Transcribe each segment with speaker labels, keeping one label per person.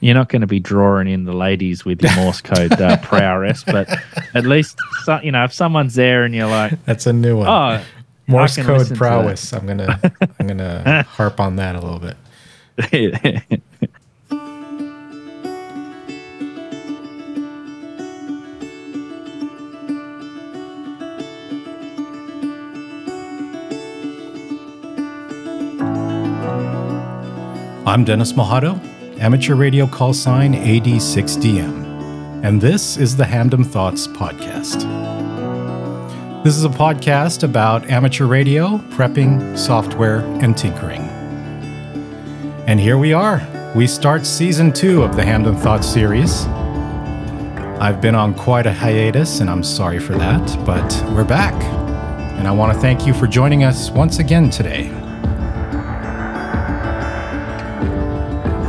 Speaker 1: you're not going to be drawing in the ladies with your Morse code uh, prowess, but at least so, you know if someone's there and you're like,
Speaker 2: That's a new one.
Speaker 1: oh,
Speaker 2: Morse code
Speaker 1: listen to
Speaker 2: prowess. I'm gonna I'm gonna harp on that a little bit. I'm Dennis Mojado, amateur radio call sign AD6DM, and this is the Hamdom Thoughts Podcast. This is a podcast about amateur radio, prepping, software, and tinkering. And here we are. We start season two of the Hamdom Thoughts series. I've been on quite a hiatus, and I'm sorry for that, but we're back. And I want to thank you for joining us once again today.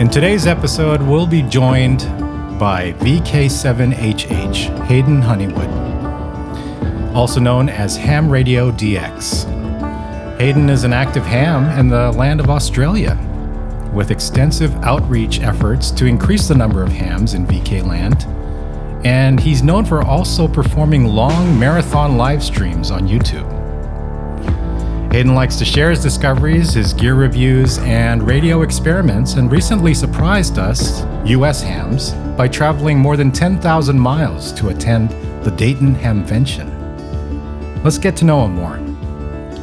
Speaker 2: In today's episode, we'll be joined by VK7HH Hayden Honeywood, also known as Ham Radio DX. Hayden is an active ham in the land of Australia, with extensive outreach efforts to increase the number of hams in VK land. And he's known for also performing long marathon live streams on YouTube. Hayden likes to share his discoveries, his gear reviews, and radio experiments, and recently surprised us, US hams, by traveling more than 10,000 miles to attend the Dayton Hamvention. Let's get to know him more.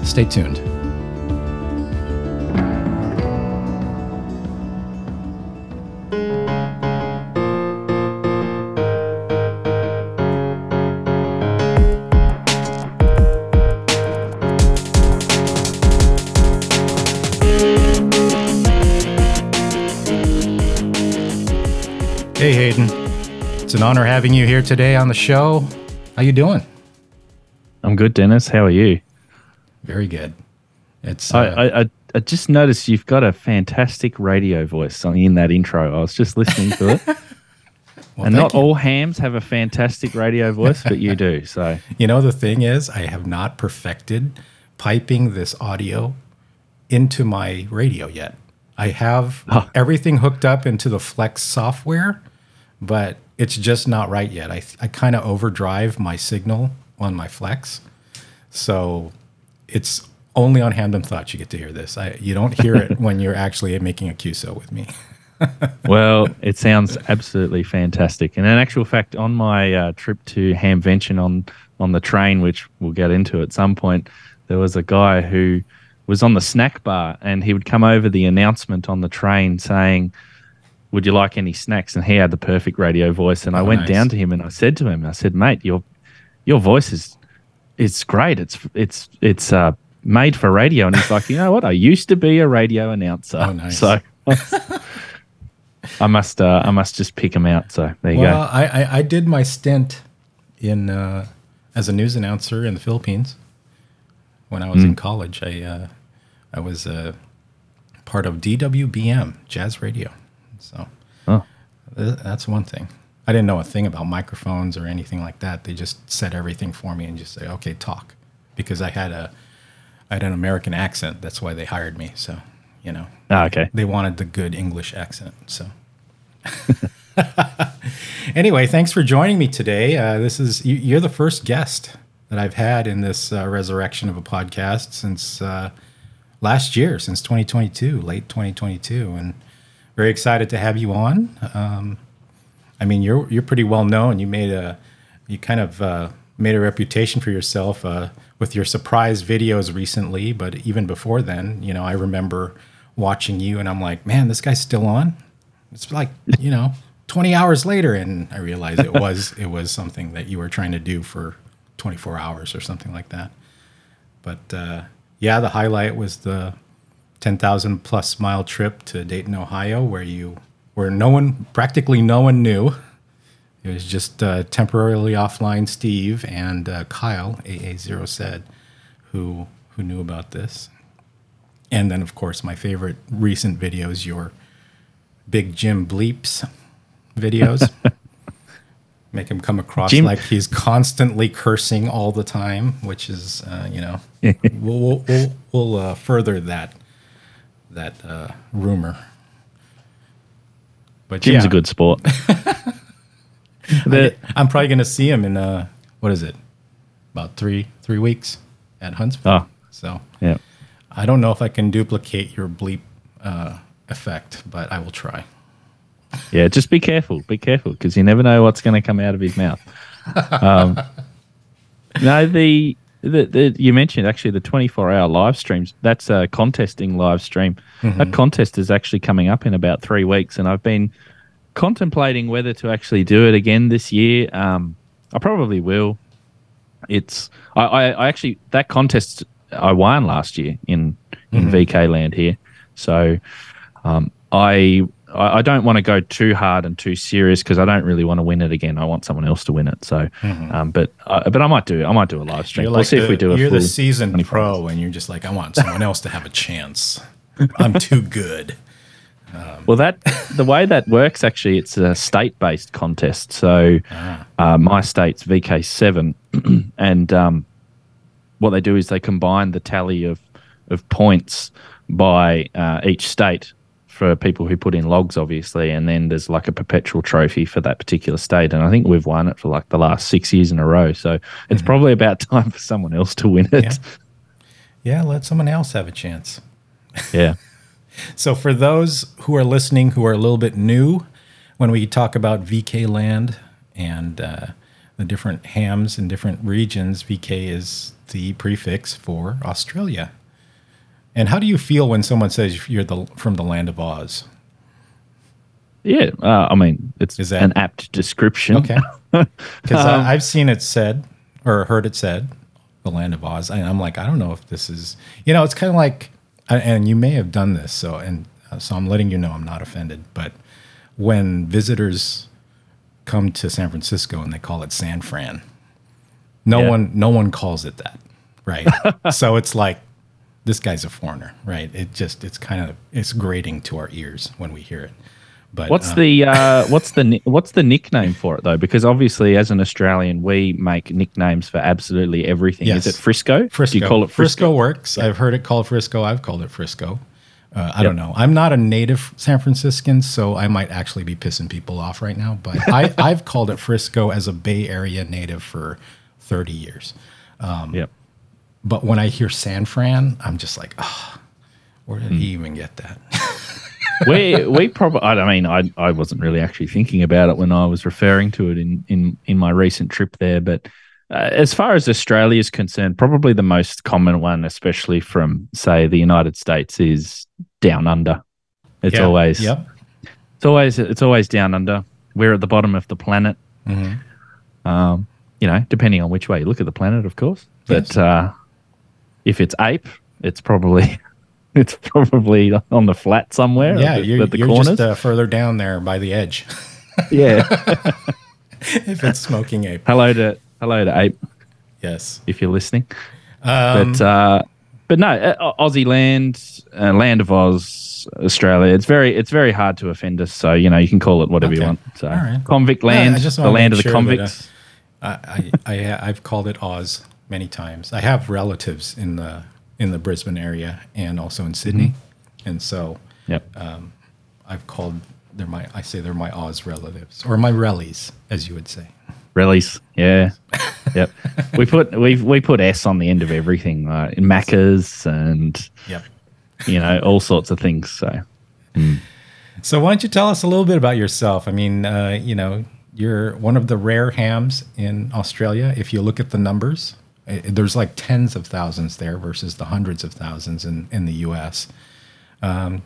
Speaker 2: Stay tuned. An honor having you here today on the show. How you doing?
Speaker 1: I'm good, Dennis. How are you?
Speaker 2: Very good. It's
Speaker 1: I,
Speaker 2: uh,
Speaker 1: I, I, I just noticed you've got a fantastic radio voice in that intro. I was just listening to it.
Speaker 2: well,
Speaker 1: and not
Speaker 2: you.
Speaker 1: all hams have a fantastic radio voice, but you do. So
Speaker 2: You know, the thing is, I have not perfected piping this audio into my radio yet. I have everything hooked up into the Flex software, but it's just not right yet. I, I kind of overdrive my signal on my Flex. So it's only on Hamdom Thoughts you get to hear this. I, you don't hear it when you're actually making a QSO with me.
Speaker 1: well, it sounds absolutely fantastic. And in actual fact, on my uh, trip to Hamvention on on the train, which we'll get into at some point, there was a guy who was on the snack bar, and he would come over the announcement on the train saying, "Would you like any snacks?" And he had the perfect radio voice. And I
Speaker 2: Oh,
Speaker 1: went
Speaker 2: nice.
Speaker 1: down to him and I said to him, "I said, mate, your your voice is it's great. It's it's it's uh, made for radio." And he's like, "You know what? I used to be a radio announcer."
Speaker 2: Oh, nice.
Speaker 1: So. I must uh, I must just pick him out. So there you
Speaker 2: Well,
Speaker 1: go.
Speaker 2: I, I, I did my stint in uh, as a news announcer in the Philippines when I was
Speaker 1: Hmm.
Speaker 2: in college. I uh, I was uh, part of DWBM Jazz Radio, so
Speaker 1: Oh.
Speaker 2: th- that's one thing. I didn't know a thing about microphones or anything like that. They just set everything for me and just say, "Okay, talk," because I had a I had an American accent. That's why they hired me. So you know,
Speaker 1: Ah, okay.
Speaker 2: they wanted the good English accent. So, anyway, thanks for joining me today. Uh, this is you, you're the first guest that I've had in this uh, resurrection of a podcast since uh, last year, since 2022, late 2022, and very excited to have you on. Um, I mean, you're you're pretty well known. You made a you kind of uh, made a reputation for yourself uh, with your surprise videos recently, but even before then, you know, I remember watching you, and I'm like, man, this guy's still on. It's like you know, 20 hours later, and I realized it was it was something that you were trying to do for 24 hours or something like that. But uh, yeah, the highlight was the 10,000 plus mile trip to Dayton, Ohio, where you where no one practically no one knew. It was just uh, temporarily offline Steve and uh, Kyle AA0 said, who who knew about this. And then of course my favorite recent videos, your Big Jim bleeps videos. Make him come across
Speaker 1: Jim-
Speaker 2: like he's constantly cursing all the time, which is, uh, you know, we'll we'll, we'll, we'll uh, further that that uh, rumor. But
Speaker 1: Jim's
Speaker 2: yeah,
Speaker 1: a good sport. The-
Speaker 2: I'm probably going to see him in uh, what is it? About three three weeks at Huntsville.
Speaker 1: oh,
Speaker 2: So
Speaker 1: yeah.
Speaker 2: I don't know if I can duplicate your bleep uh, effect, but I will try.
Speaker 1: Yeah, just be careful. Be careful because you never know what's going to come out of his mouth. Um, no, the, the the you mentioned actually the 24 hour live streams. That's a contesting live stream. That contest is actually coming up in about three weeks, and I've been contemplating whether to actually do it again this year. Um, I probably will. It's I, I, I actually that contest I won last year in in VK land here, so um, I I I don't want to go too hard and too serious because I don't really want to win it again. I want someone else to win it. So, um, but uh, but I might do I might do a live stream.
Speaker 2: You're
Speaker 1: we'll see
Speaker 2: the,
Speaker 1: if we do
Speaker 2: You're the seasoned
Speaker 1: 24
Speaker 2: pro, and you're just like, I want someone else to have a chance. I'm too good.
Speaker 1: Well, that the way that works actually, it's a state-based contest. So
Speaker 2: Ah.
Speaker 1: uh, my state's VK seven, and um, what they do is they combine the tally of of points by uh, each state for people who put in logs, obviously, and then there's like a perpetual trophy for that particular state. And I think we've won it for like the last six years in a row. So it's probably about time for someone else to win it.
Speaker 2: Mm-hmm. Yeah, let someone else have a chance.
Speaker 1: yeah.
Speaker 2: So, for those who are listening who are a little bit new, when we talk about VK land and uh, the different hams in different regions, VK is the prefix for Australia. And how do you feel when someone says you're the from the land of Oz?
Speaker 1: Yeah, uh, I mean, it's
Speaker 2: that-
Speaker 1: an apt description.
Speaker 2: Okay, because
Speaker 1: Um,
Speaker 2: I've seen it said or heard it said, the land of Oz, and I'm like, I don't know if this is, you know, it's kind of like, and you may have done this, so and uh, so I'm letting you know I'm not offended, but when visitors come to San Francisco and they call it San Fran, no
Speaker 1: Yeah.
Speaker 2: one, no one calls it that, right? so it's like this guy's a foreigner, right? It just, it's kind of, it's grating to our ears when we hear it. But
Speaker 1: What's
Speaker 2: uh,
Speaker 1: the uh, what's the what's the nickname for it though? Because obviously, as an Australian, we make nicknames for absolutely everything.
Speaker 2: Yes.
Speaker 1: Is it Frisco?
Speaker 2: Frisco.
Speaker 1: Do you call it Frisco?
Speaker 2: Frisco works. I've heard it called Frisco. I've called it Frisco. Uh, I don't know. I'm not a native San Franciscan, so I might actually be pissing people off right now. But I, I've called it Frisco as a Bay Area native for 30 years.
Speaker 1: Yep.
Speaker 2: But when I hear San Fran, I'm just like, oh, where
Speaker 1: Hmm.
Speaker 2: did he even get that?
Speaker 1: we we probably. I mean, I I wasn't really actually thinking about it when I was referring to it in in in my recent trip there, but. Uh, as far as Australia is concerned, probably the most common one, especially from say the United States, is down under. It's
Speaker 2: Yeah.
Speaker 1: always
Speaker 2: Yep.
Speaker 1: It's always it's always down under. We're at the bottom of the planet.
Speaker 2: Mm-hmm.
Speaker 1: Um, you know, depending on which way you look at the planet, of course. But
Speaker 2: Yes.
Speaker 1: uh, if it's ape, it's probably it's probably on the flat somewhere.
Speaker 2: Yeah,
Speaker 1: at the,
Speaker 2: you're,
Speaker 1: at the
Speaker 2: you're
Speaker 1: corners.
Speaker 2: just uh, further down there by the edge
Speaker 1: yeah.
Speaker 2: if it's smoking ape.
Speaker 1: hello to hello to ape
Speaker 2: Yes.
Speaker 1: if you're listening.
Speaker 2: Um,
Speaker 1: but uh, but no, uh, Aussie land, uh, land of Oz, Australia. It's very it's very hard to offend us. So you know you can call it whatever you want. So
Speaker 2: right.
Speaker 1: convict land,
Speaker 2: just
Speaker 1: the land of the
Speaker 2: sure that, uh,
Speaker 1: convicts.
Speaker 2: I, I, I I've called it Oz many times. I have relatives in the in the Brisbane area and also in Sydney, mm-hmm. and so
Speaker 1: yep.
Speaker 2: Um, I've called they're my I say they're my Oz relatives or my rellies, as you would say.
Speaker 1: Release, yeah, yep. We put we we put S on the end of everything, like in Macca's and
Speaker 2: Yep.
Speaker 1: you know all sorts of things. So mm.
Speaker 2: So why don't you tell us a little bit about yourself? I mean, uh, you know, you're one of the rare hams in Australia. If you look at the numbers, there's like tens of thousands there versus the hundreds of thousands in in the U.S. Um,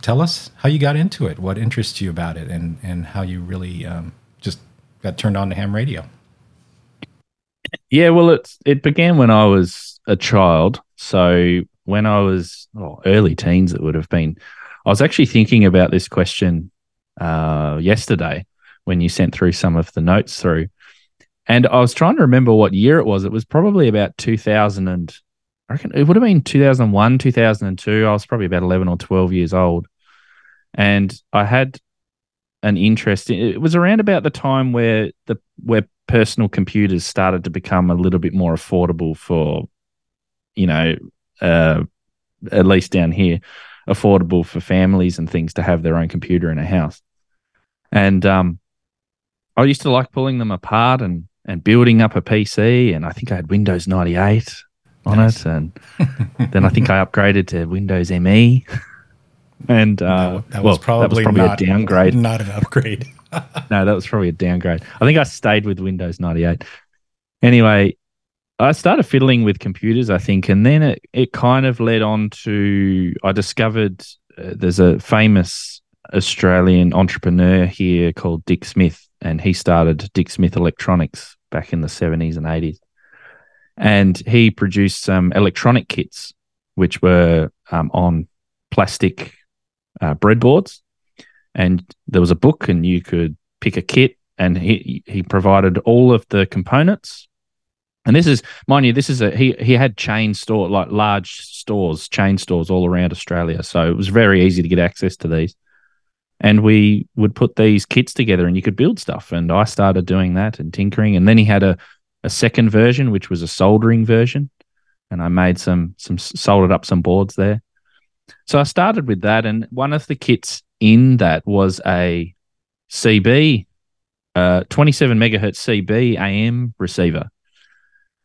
Speaker 2: tell us how you got into it, what interests you about it, and and how you really um, just got turned on to ham radio.
Speaker 1: yeah, well, it's it began when I was a child. So when I was oh, early teens, it would have been. I was actually thinking about this question uh, yesterday when you sent through some of the notes through, and I was trying to remember what year it was. It was probably about two thousand and I reckon it would have been two thousand one, two thousand and two. I was probably about eleven or twelve years old, and I had an interest in it was around about the time where the where personal computers started to become a little bit more affordable for you know uh at least down here affordable for families and things to have their own computer in a house And um, I used to like pulling them apart and and building up a PC. And I think I had Windows 98 on nice. it, and then I think I upgraded to Windows ME. And uh,
Speaker 2: that, that was probably, that was probably not,
Speaker 1: a downgrade.
Speaker 2: Not an upgrade.
Speaker 1: no, that was probably a downgrade. I think I stayed with Windows 98. Anyway, I started fiddling with computers, I think, and then it, it kind of led on to I discovered uh, there's a famous Australian entrepreneur here called Dick Smith, and he started Dick Smith Electronics back in the 70s and 80s. And he produced some electronic kits, which were um, on plastic uh, breadboards. And there was a book and you could pick a kit and he he provided all of the components. And this is mind you this is a he he had chain store like large stores chain stores all around australia. So it was very easy to get access to these and we would put these kits together and you could build stuff and i started doing that and tinkering and then he had a, a second version which was a soldering version and i made some some soldered up some boards there so i started with that and one of the kits in that was a CB, uh, 27 megahertz CB AM receiver.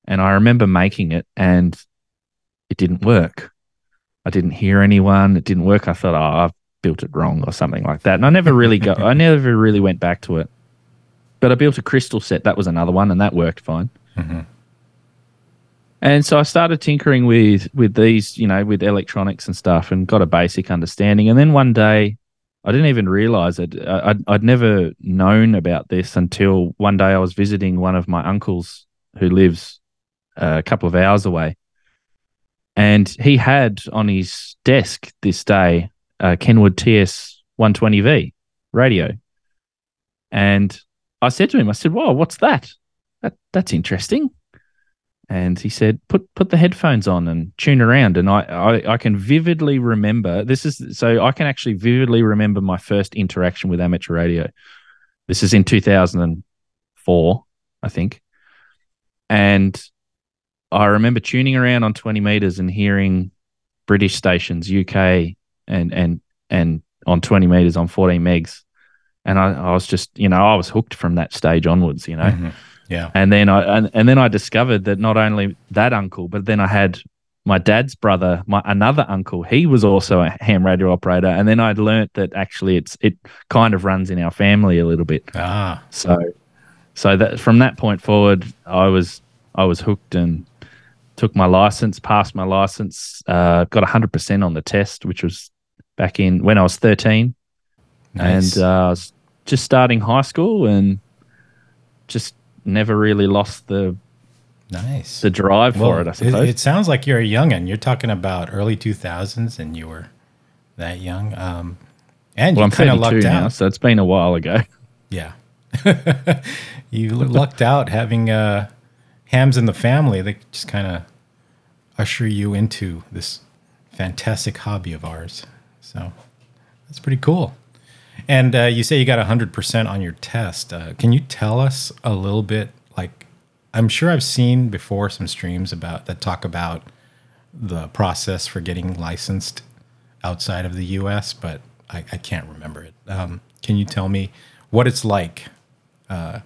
Speaker 1: And I remember making it and it didn't work. I didn't hear anyone. It didn't work. I thought, oh, I've built it wrong or something like that. And I never really got, I never really went back to it. But I built a crystal set. That was another one and that worked fine. Mm-hmm. And so I started tinkering with with these, you know, with electronics and stuff, and got a basic understanding. And then one day, I didn't even realize it. I'd, I'd never known about this until one day I was visiting one of my uncles who lives a couple of hours away. And he had on his desk this day a Kenwood TS 120V radio. And I said to him, I said, Whoa, what's that? that that's interesting and he said, "Put put the headphones on and tune around." And I, I, I can vividly remember this is so I can actually vividly remember my first interaction with amateur radio. This is in two thousand and four, I think, and I remember tuning around on twenty meters and hearing British stations, UK, and and and on twenty meters on fourteen megs, and I, I was just you know I was hooked from that stage onwards, you know. Mm-hmm
Speaker 2: yeah.
Speaker 1: And then I and, and then I discovered that not only that uncle, but then I had my dad's brother, my another uncle, he was also a ham radio operator. And then I'd learnt that actually it's it kind of runs in our family a little bit.
Speaker 2: Ah.
Speaker 1: So so that from that point forward, I was I was hooked and took my license, passed my license, uh, got hundred percent on the test, which was back in when I was thirteen. Nice. And uh, I was just starting high school and just never really lost the
Speaker 2: nice
Speaker 1: the drive well, for it. I suppose
Speaker 2: it, it, sounds like you're a youngin. You're talking about early 2000s, and you were that young. Um, and well, you kind of lucked now, out.
Speaker 1: So it's been a while ago.
Speaker 2: Yeah, you lucked out having uh, hams in the family. They just kind of usher you into this fantastic hobby of ours. So that's pretty cool. And uh, you say you got 100% on your test. Uh, can you tell us a little bit? Like, I'm sure I've seen before some streams about that talk about the process for getting licensed outside of the US, but I, I can't remember it. Um, can you tell me what it's like uh,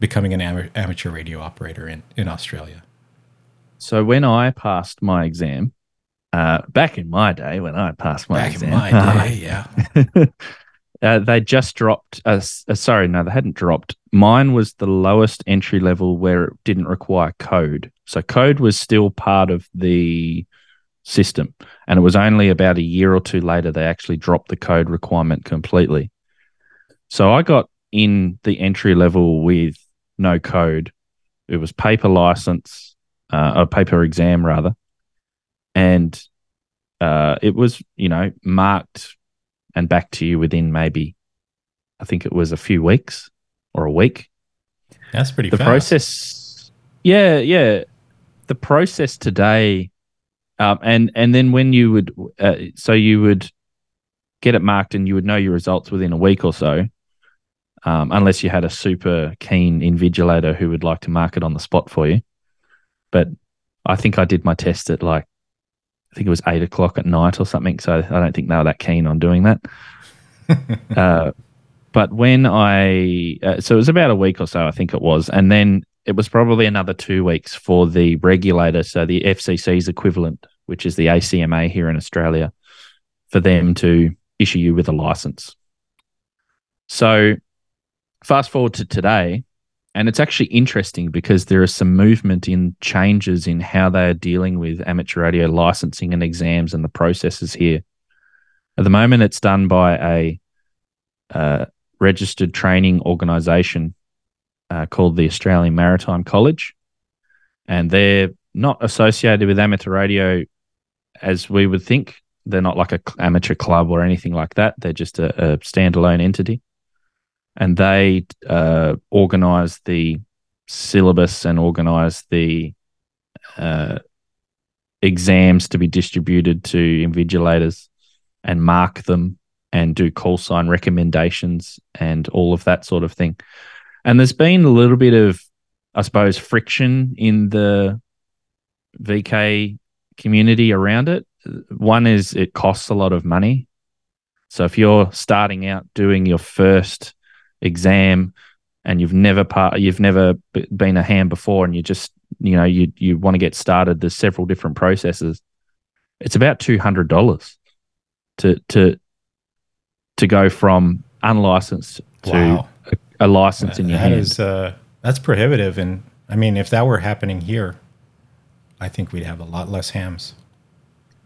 Speaker 2: becoming an am- amateur radio operator in, in Australia?
Speaker 1: So, when I passed my exam, uh, back in my day, when I passed my
Speaker 2: back
Speaker 1: exam,
Speaker 2: in my day, yeah.
Speaker 1: Uh, they just dropped. Uh, uh, sorry, no, they hadn't dropped. Mine was the lowest entry level where it didn't require code. So code was still part of the system, and it was only about a year or two later they actually dropped the code requirement completely. So I got in the entry level with no code. It was paper license, uh, a paper exam rather, and uh, it was you know marked and back to you within maybe, I think it was a few weeks or a week.
Speaker 2: That's pretty. Fast.
Speaker 1: The
Speaker 2: fast.
Speaker 1: process, yeah, yeah, the process today, um, and and then when you would, uh, so you would get it marked and you would know your results within a week or so, um, unless you had a super keen invigilator who would like to mark it on the spot for you. But I think I did my test at like think it was eight o'clock at night or something. So I don't think they were that keen on doing that. uh, but when I, uh, so it was about a week or so, I think it was. And then it was probably another two weeks for the regulator, so the FCC's equivalent, which is the ACMA here in Australia, for them to issue you with a license. So fast forward to today, and it's actually interesting because there is some movement in changes in how they are dealing with amateur radio licensing and exams and the processes here. At the moment, it's done by a uh, registered training organisation uh, called the Australian Maritime College, and they're not associated with amateur radio as we would think. They're not like a amateur club or anything like that. They're just a, a standalone entity and they uh, organise the syllabus and organise the uh, exams to be distributed to invigilators and mark them and do call sign recommendations and all of that sort of thing. And there's been a little bit of, I suppose, friction in the VK community around it. One is it costs a lot of money. So if you're starting out doing your first exam and you've never part you've never been a ham before and you just you know you you want to get started there's several different processes. It's about $200 to to to go from unlicensed to wow. a, a, license in your
Speaker 2: that
Speaker 1: hand.
Speaker 2: is, uh, that's prohibitive and i mean if that were happening here i think we'd have a lot less hams.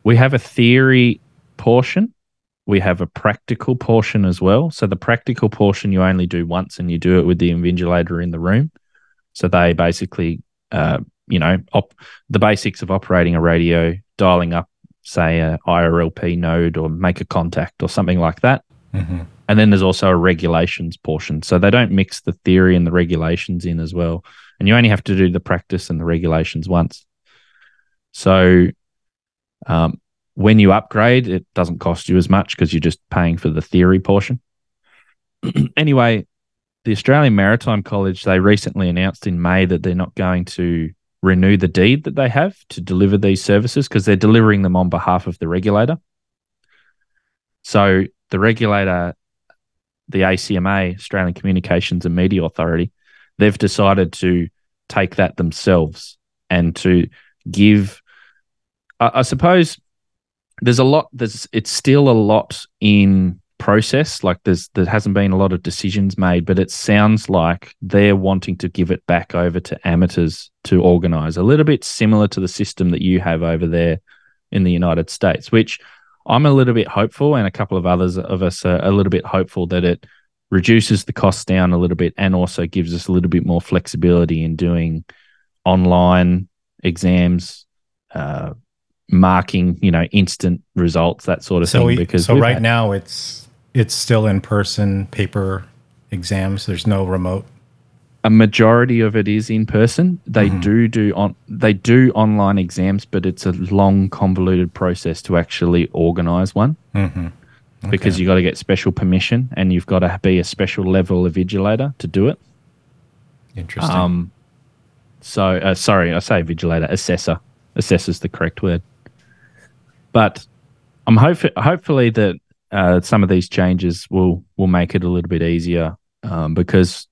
Speaker 1: We have a theory portion we have a practical portion as well. So the practical portion you only do once, and you do it with the invigilator in the room. So they basically, uh, you know, op- the basics of operating a radio, dialing up, say, a IRLP node, or make a contact, or something like that. Mm-hmm. And then there's also a regulations portion. So they don't mix the theory and the regulations in as well. And you only have to do the practice and the regulations once. So um, when you upgrade, it doesn't cost you as much because you're just paying for the theory portion. anyway, the Australian Maritime College, they recently announced in May that they're not going to renew the deed that they have to deliver these services because they're delivering them on behalf of the regulator. So the regulator, the ACMA, Australian Communications and Media Authority, they've decided to take that themselves and to give, I, I suppose, there's a lot there's it's still a lot in process like there's there hasn't been a lot of decisions made but it sounds like they're wanting to give it back over to amateurs to organize a little bit similar to the system that you have over there in the United States which I'm a little bit hopeful and a couple of others of us are a little bit hopeful that it reduces the costs down a little bit and also gives us a little bit more flexibility in doing online exams uh, marking, you know, instant results, that sort of so thing. We, because
Speaker 2: so right had, now it's it's still in person paper exams. There's no remote.
Speaker 1: A majority of it is in person. They mm-hmm. do do on they do online exams, but it's a long, convoluted process to actually organize one. Mm-hmm. Okay. Because you've got to get special permission, and you've got to be a special level of vigilator to do it.
Speaker 2: Interesting. Um,
Speaker 1: so uh, sorry, I say vigilator, assessor. Assessor is the correct word. But I'm hope hopefully that uh, some of these changes will will make it a little bit easier um, because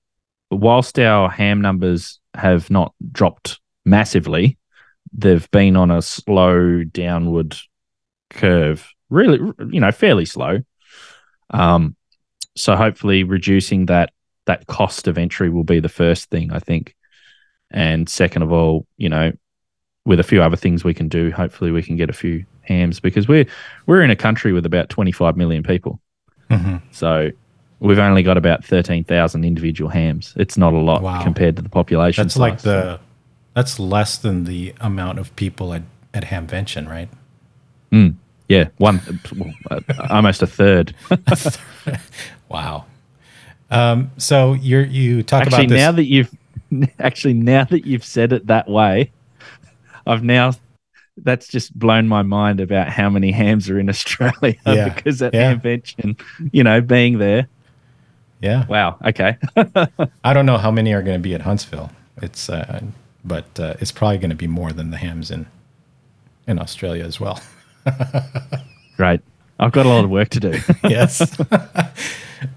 Speaker 1: whilst our ham numbers have not dropped massively, they've been on a slow downward curve, really, you know, fairly slow. Um, so hopefully, reducing that that cost of entry will be the first thing I think, and second of all, you know, with a few other things we can do, hopefully we can get a few hams because we're we're in a country with about 25 million people. Mm-hmm. So we've only got about 13,000 individual hams. It's not a lot wow. compared to the population.
Speaker 2: That's size. like the that's less than the amount of people at at Hamvention, right?
Speaker 1: Mm, yeah, one uh, almost a third.
Speaker 2: wow. Um, so you're you talk
Speaker 1: actually,
Speaker 2: about this.
Speaker 1: now that you've actually now that you've said it that way, I've now that's just blown my mind about how many hams are in Australia yeah. because at yeah. Hamvention, you know, being there.
Speaker 2: Yeah.
Speaker 1: Wow. Okay.
Speaker 2: I don't know how many are going to be at Huntsville. It's, uh, but uh, it's probably going to be more than the hams in in Australia as well.
Speaker 1: Great. I've got a lot of work to do.
Speaker 2: yes.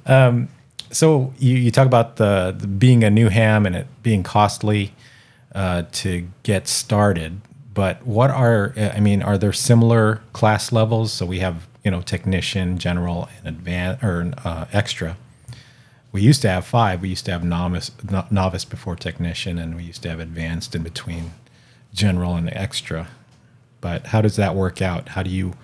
Speaker 2: um, so you, you talk about the, the being a new ham and it being costly uh, to get started. But what are I mean, are there similar class levels? So we have you know technician, general, and advanced or uh, extra. We used to have five. We used to have novice, no, novice before technician, and we used to have advanced in between general and extra. But how does that work out? How do you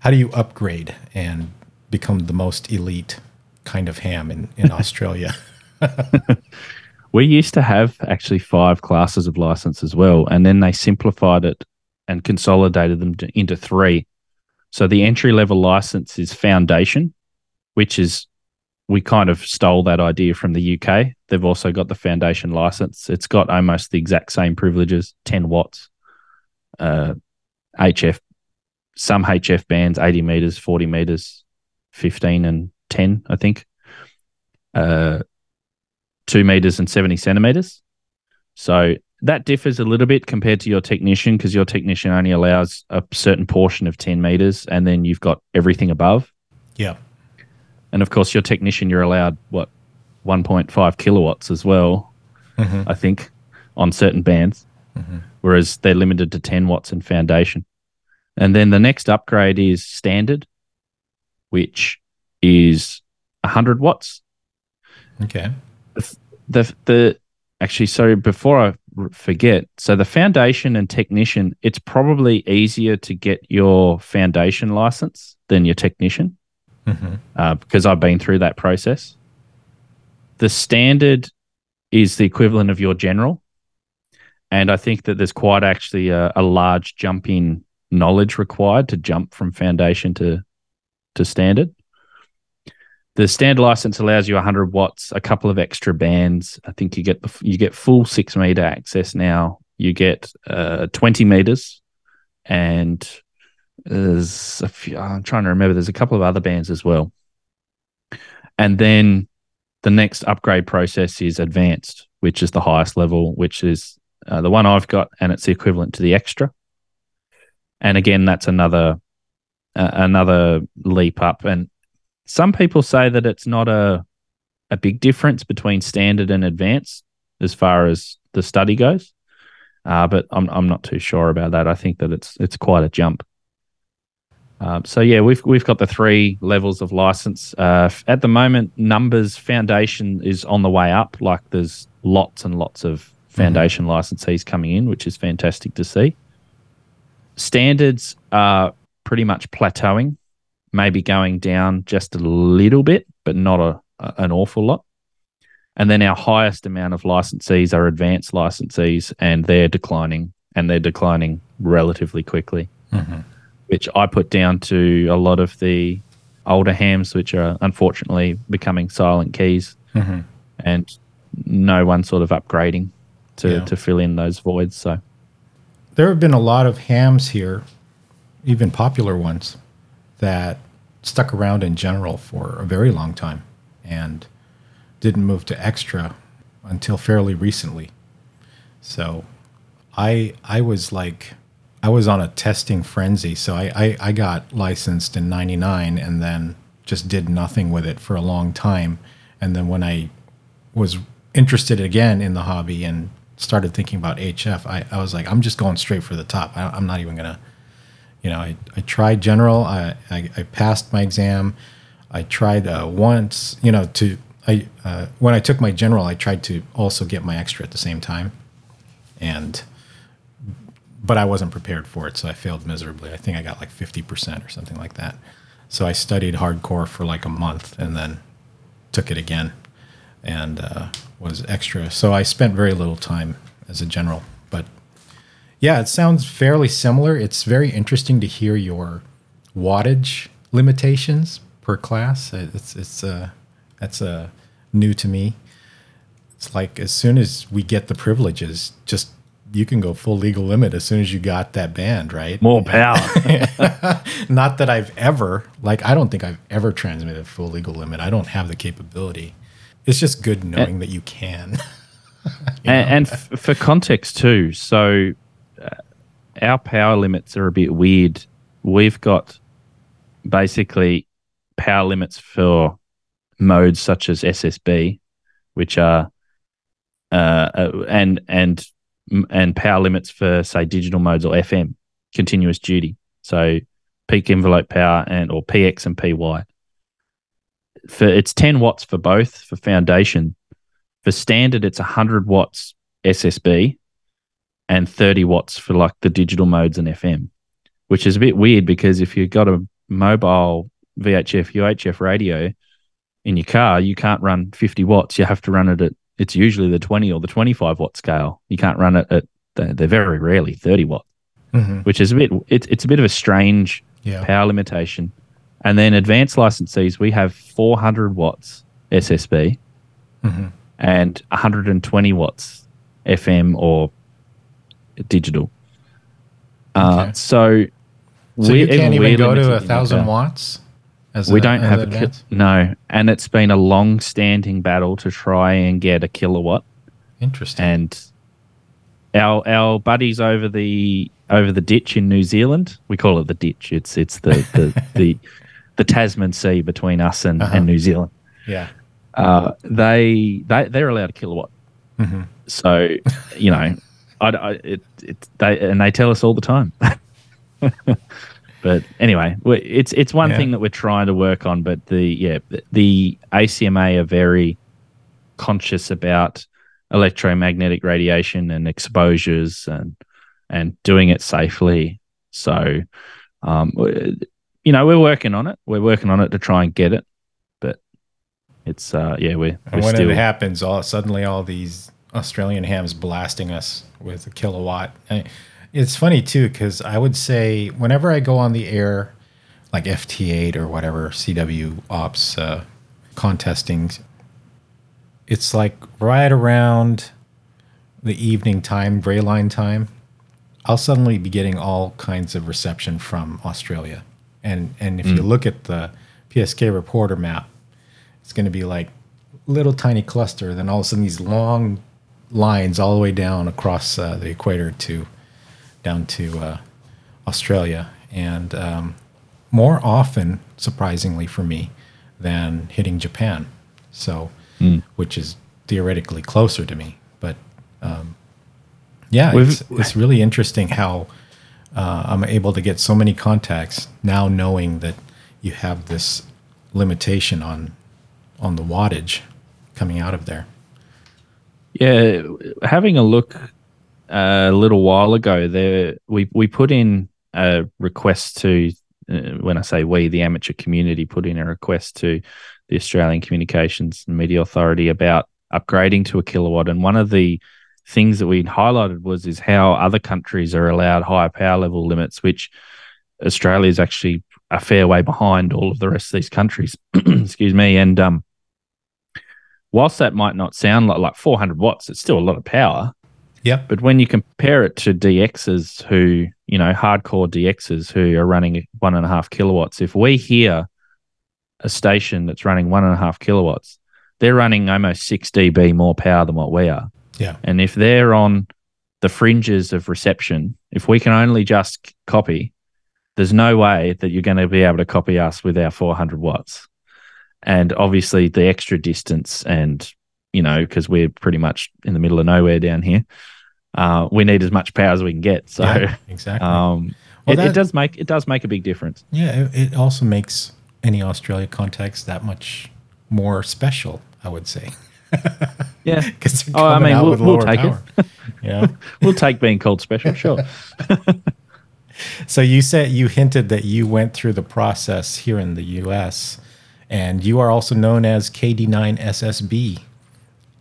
Speaker 2: how do you upgrade and become the most elite kind of ham in, in Australia?
Speaker 1: we used to have actually five classes of license as well, and then they simplified it and consolidated them to, into three. So the entry level license is foundation, which is we kind of stole that idea from the UK. They've also got the foundation license. It's got almost the exact same privileges 10 watts, uh, HF, some HF bands, 80 meters, 40 meters, 15 and 10, I think, uh, two meters and 70 centimeters. So that differs a little bit compared to your technician because your technician only allows a certain portion of 10 meters and then you've got everything above.
Speaker 2: Yeah.
Speaker 1: And of course, your technician, you're allowed what 1.5 kilowatts as well, mm-hmm. I think, on certain bands, mm-hmm. whereas they're limited to 10 watts in foundation. And then the next upgrade is standard, which is 100 watts.
Speaker 2: Okay.
Speaker 1: The, the, actually, sorry, before I forget, so the foundation and technician, it's probably easier to get your foundation license than your technician mm-hmm. uh, because I've been through that process. The standard is the equivalent of your general. And I think that there's quite actually a, a large jump in knowledge required to jump from foundation to, to standard. The standard license allows you 100 watts, a couple of extra bands. I think you get you get full six meter access now. You get uh, 20 meters, and there's a few, I'm trying to remember. There's a couple of other bands as well. And then the next upgrade process is advanced, which is the highest level, which is uh, the one I've got, and it's the equivalent to the extra. And again, that's another uh, another leap up. And some people say that it's not a a big difference between standard and advanced as far as the study goes. Uh, but I'm I'm not too sure about that. I think that it's it's quite a jump. Um, so yeah, we've we've got the three levels of license. Uh, at the moment, numbers foundation is on the way up. Like there's lots and lots of mm-hmm. foundation mm-hmm. licensees coming in, which is fantastic to see. Standards are pretty much plateauing, maybe going down just a little bit, but not a, a an awful lot. And then our highest amount of licensees are advanced licensees, and they're declining, and they're declining relatively quickly. Mm-hmm which I put down to a lot of the older hams, which are unfortunately becoming silent keys, mm-hmm. and no one sort of upgrading to, yeah. to fill in those voids. So
Speaker 2: there have been a lot of hams here, even popular ones, that stuck around in general for a very long time and didn't move to extra until fairly recently. So I I was like I was on a testing frenzy. So I, I, I got licensed in 99 and then just did nothing with it for a long time. And then when I was interested again in the hobby and started thinking about HF, I, I was like, I'm just going straight for the top. I, am not even to, you know, I, I tried general. I, I, I passed my exam. I tried uh, once, you know, to, I, uh, when I took my general, I tried to also get my extra at the same time. And but I wasn't prepared for it, so I failed miserably. I think I got like 50% or something like that. So I studied hardcore for like a month and then took it again and uh, was extra. So I spent very little time as a general. Yeah, it sounds fairly similar. It's very interesting to hear your wattage limitations per class. It's it's uh, that's uh, new to me. It's like as soon as we get the privileges, just you can go full legal limit as soon as you got that band, right?
Speaker 1: More power.
Speaker 2: Not that I've ever, like, I don't think I've ever transmitted full legal limit. I don't have the capability. It's just good knowing and, that you can.
Speaker 1: you and, and f- for context, too, so uh, our power limits are a bit weird. We've got basically power limits for modes such as SSB, which are uh, uh, and and and power limits for say digital modes or FM, continuous duty. So peak envelope power and or PX and PY. For it's 10 watts for both for foundation. For standard, it's 100 watts SSB and 30 watts for like the digital modes and FM, which is a bit weird because if you've got a mobile VHF, UHF radio in your car, you can't run 50 watts. You have to run it at, it's usually the 20 or the 25 watt scale. You can't run it at, they're very rarely 30 watts, mm-hmm. which is a bit, it's, it's a bit of a strange yeah. power limitation. And then advanced licensees, we have 400 watts SSB mm-hmm. and 120 watts FM or digital. Uh, okay. So,
Speaker 2: so we, you can't even, even go to a thousand watts.
Speaker 1: we a, don't have a ki- no, and it's been a long-standing battle to try and get a kilowatt.
Speaker 2: Interesting.
Speaker 1: And our our buddies over the over the ditch in New Zealand, we call it the ditch. It's it's the the the, the Tasman Sea between us and, uh-huh. and New Zealand.
Speaker 2: Yeah.
Speaker 1: Uh, they they they're allowed a kilowatt. Mm-hmm. So you know I, I, it, it, they, and they tell us all the time. but anyway, it's it's one yeah. thing that we're trying to work on. But the yeah, the ACMA are very conscious about electromagnetic radiation and exposures and and doing it safely. So, um, you know, we're working on it. We're working on it to try and get it. But it's uh, yeah, we're, we're
Speaker 2: and when
Speaker 1: still...
Speaker 2: it happens, all suddenly all these Australian hams blasting us with a kilowatt. It's funny too because I would say whenever I go on the air, like FT8 or whatever CW ops uh, contesting, it's like right around the evening time, gray line time. I'll suddenly be getting all kinds of reception from Australia, and and if mm. you look at the PSK reporter map, it's going to be like little tiny cluster. Then all of a sudden these long lines all the way down across uh, the equator to down to uh, Australia, and um, more often, surprisingly for me, than hitting Japan. So, mm. which is theoretically closer to me, but um, yeah, it's, it's, really interesting how uh, I'm able to get so many contacts now, knowing that you have this limitation on on the wattage coming out of there.
Speaker 1: Yeah, having a look a little while ago, there we we put in a request to uh, when I say we, the amateur community, put in a request to the Australian Communications and Media Authority about upgrading to a kilowatt, and one of the things that we highlighted was is how other countries are allowed higher power level limits, which Australia is actually a fair way behind all of the rest of these countries. Excuse me, and um, whilst that might not sound like like 400 watts, it's still a lot of power.
Speaker 2: Yeah.
Speaker 1: But when you compare it to DXs who, you know, hardcore DXs who are running one and a half kilowatts, if we hear a station that's running one and a half kilowatts, they're running almost 6 dB more power than what we are.
Speaker 2: Yeah.
Speaker 1: And if they're on the fringes of reception, if we can only just copy, there's no way that you're going to be able to copy us with our 400 watts and obviously the extra distance and you know because we're pretty much in the middle of nowhere down here uh, we need as much power as we can get. So yeah,
Speaker 2: exactly.
Speaker 1: um, well, it, that, it, does make it does make a big difference.
Speaker 2: Yeah it, it also makes any australia context that much more special i would say.
Speaker 1: Yeah. Because oh, i mean we'll, we'll take power. it yeah. We'll take being called special sure.
Speaker 2: So you said you hinted that you went through the process here in the us and you are also known as KD9SSB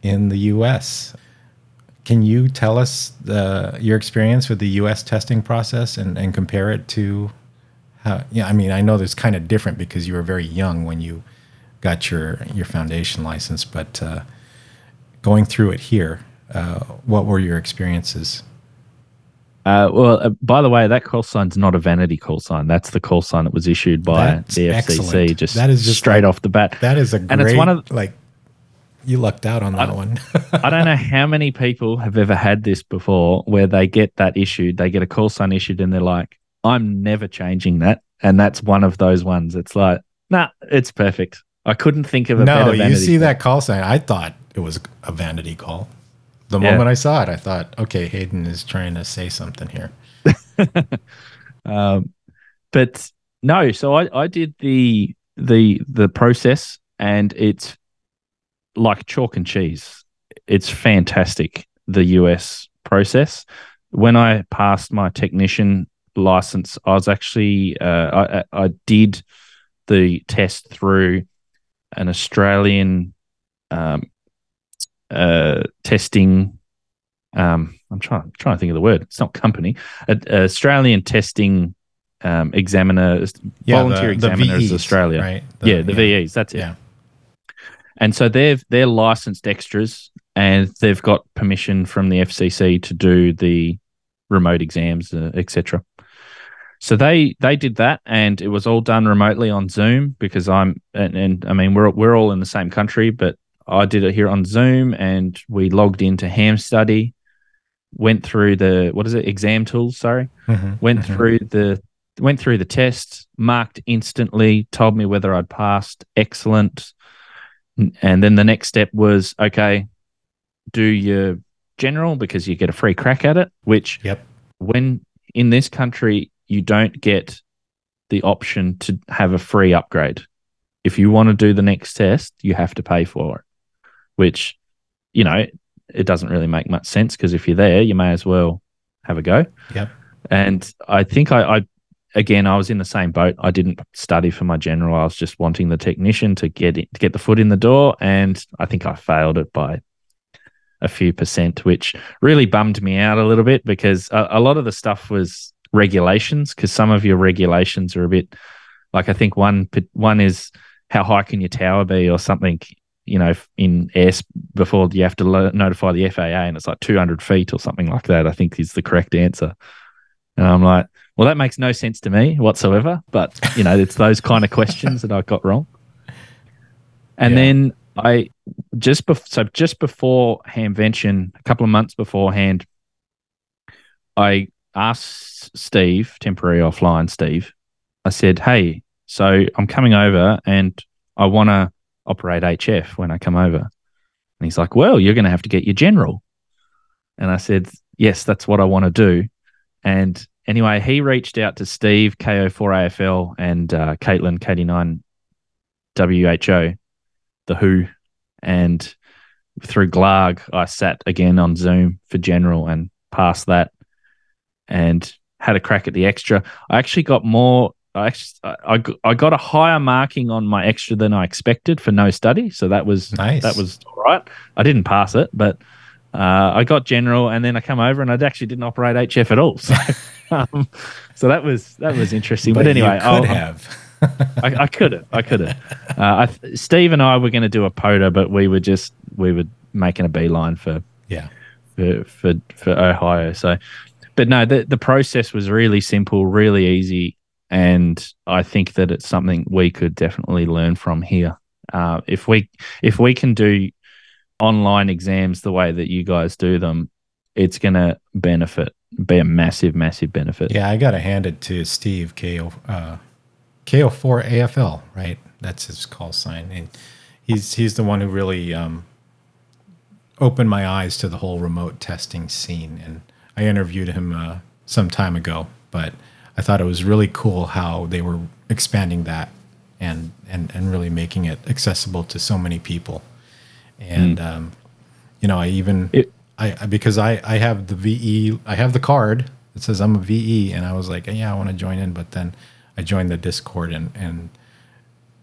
Speaker 2: in the US. Can you tell us the, your experience with the US testing process and, and compare it to how? Yeah, I mean, I know there's kind of different because you were very young when you got your your foundation license, but uh, going through it here, uh, what were your experiences?
Speaker 1: Uh, well, uh, by the way, that call sign's not a vanity call sign. That's the call sign that was issued by That's the FCC. Excellent. Just that is just straight like, off the bat.
Speaker 2: That is a great, and it's one of like you lucked out on that I, one.
Speaker 1: I don't know how many people have ever had this before, where they get that issued, they get a call sign issued, and they're like, "I'm never changing that," and that's one of those ones. It's like, nah, it's perfect. I couldn't think of a
Speaker 2: no,
Speaker 1: better
Speaker 2: you see that call sign. I thought it was a vanity call. The
Speaker 1: Yeah.
Speaker 2: moment I saw it, I thought, okay, Hayden is trying to say something here.
Speaker 1: Um, but no, so I, I did the the the process, and it's like chalk and cheese. It's fantastic. The US process. When I passed my technician license, I was actually uh, I, I did the test through an Australian um, uh, testing. Um, I'm trying trying to think of the word. It's not company. Australian testing um, examiner, volunteer examiners
Speaker 2: VEs,
Speaker 1: Australia.
Speaker 2: right?
Speaker 1: yeah, the VEs. That's it.
Speaker 2: Yeah.
Speaker 1: And so they've they're licensed extras, and they've got permission from the FCC to do the remote exams, uh, etc. So they they did that, and it was all done remotely on Zoom because I'm and, and I mean we're we're all in the same country, but I did it here on Zoom, and we logged into Ham Study, went through the what is it exam tools? Sorry,
Speaker 2: Mhm,
Speaker 1: went
Speaker 2: mhm.
Speaker 1: through the went through the test, marked instantly, told me whether I'd passed. Excellent. And then the next step was okay, do your general because you get a free crack at it. Which
Speaker 2: Yep.
Speaker 1: when in this country you don't get the option to have a free upgrade. If you want to do the next test, you have to pay for it. Which, you know, it doesn't really make much sense because if you're there, you may as well have a go.
Speaker 2: Yep.
Speaker 1: And I think I, I again I was in the same boat. I didn't study for my general. I was just wanting the technician to get it, to get the foot in the door, and I think I failed it by a few percent, which really bummed me out a little bit because a, a lot of the stuff was regulations. Because some of your regulations are a bit like I think one one is how high can your tower be or something. You know, in air before you have to lo- notify the FAA, and it's like 200 feet or something like that. I think is the correct answer. And I'm like, well, that makes no sense to me whatsoever. But you know, it's those kind of questions that I got wrong. And
Speaker 2: Yeah.
Speaker 1: then I just bef- so just before Hamvention, a couple of months beforehand, I asked Steve, temporary offline Steve, I said, Hey, so I'm coming over and I want to operate HF when I come over. And he's like, Well, you're going to have to get your general. And I said, Yes, that's what I want to do. And anyway, he reached out to Steve, KO4AFL, and uh, Caitlin, KD9 WHO, the Who. And through GLAARG, I sat again on Zoom for general and passed that and had a crack at the extra. I actually got more. I actually, I, I I got a higher marking on my extra than I expected for no study, so that was
Speaker 2: Nice.
Speaker 1: that was all right. I didn't pass it, but uh, I got general, and then I come over and I actually didn't operate HF at all. So, um, so that was that was interesting. But,
Speaker 2: you
Speaker 1: anyway,
Speaker 2: could
Speaker 1: I'll-
Speaker 2: have.
Speaker 1: I, I could have. I could have. Uh, I, Steve and I were going to do a POTA, but we were just we were making a beeline for
Speaker 2: yeah.
Speaker 1: for for, for Ohio. So, but no, the the process was really simple, really easy, and I think that it's something we could definitely learn from here. Uh, if we if we can do online exams the way that you guys do them, it's going to benefit, be a massive, massive benefit.
Speaker 2: Yeah, I got to hand it to Steve KO uh, KO4 AFL, right? That's his call sign, and he's he's the one who really um, opened my eyes to the whole remote testing scene. And I interviewed him uh, some time ago, but I thought it was really cool how they were expanding that and and and really making it accessible to so many people. And um, you know, I even
Speaker 1: It-
Speaker 2: I because I I have the VE I have the card that says I'm a VE and I was like yeah I want to join in but then I joined the Discord and and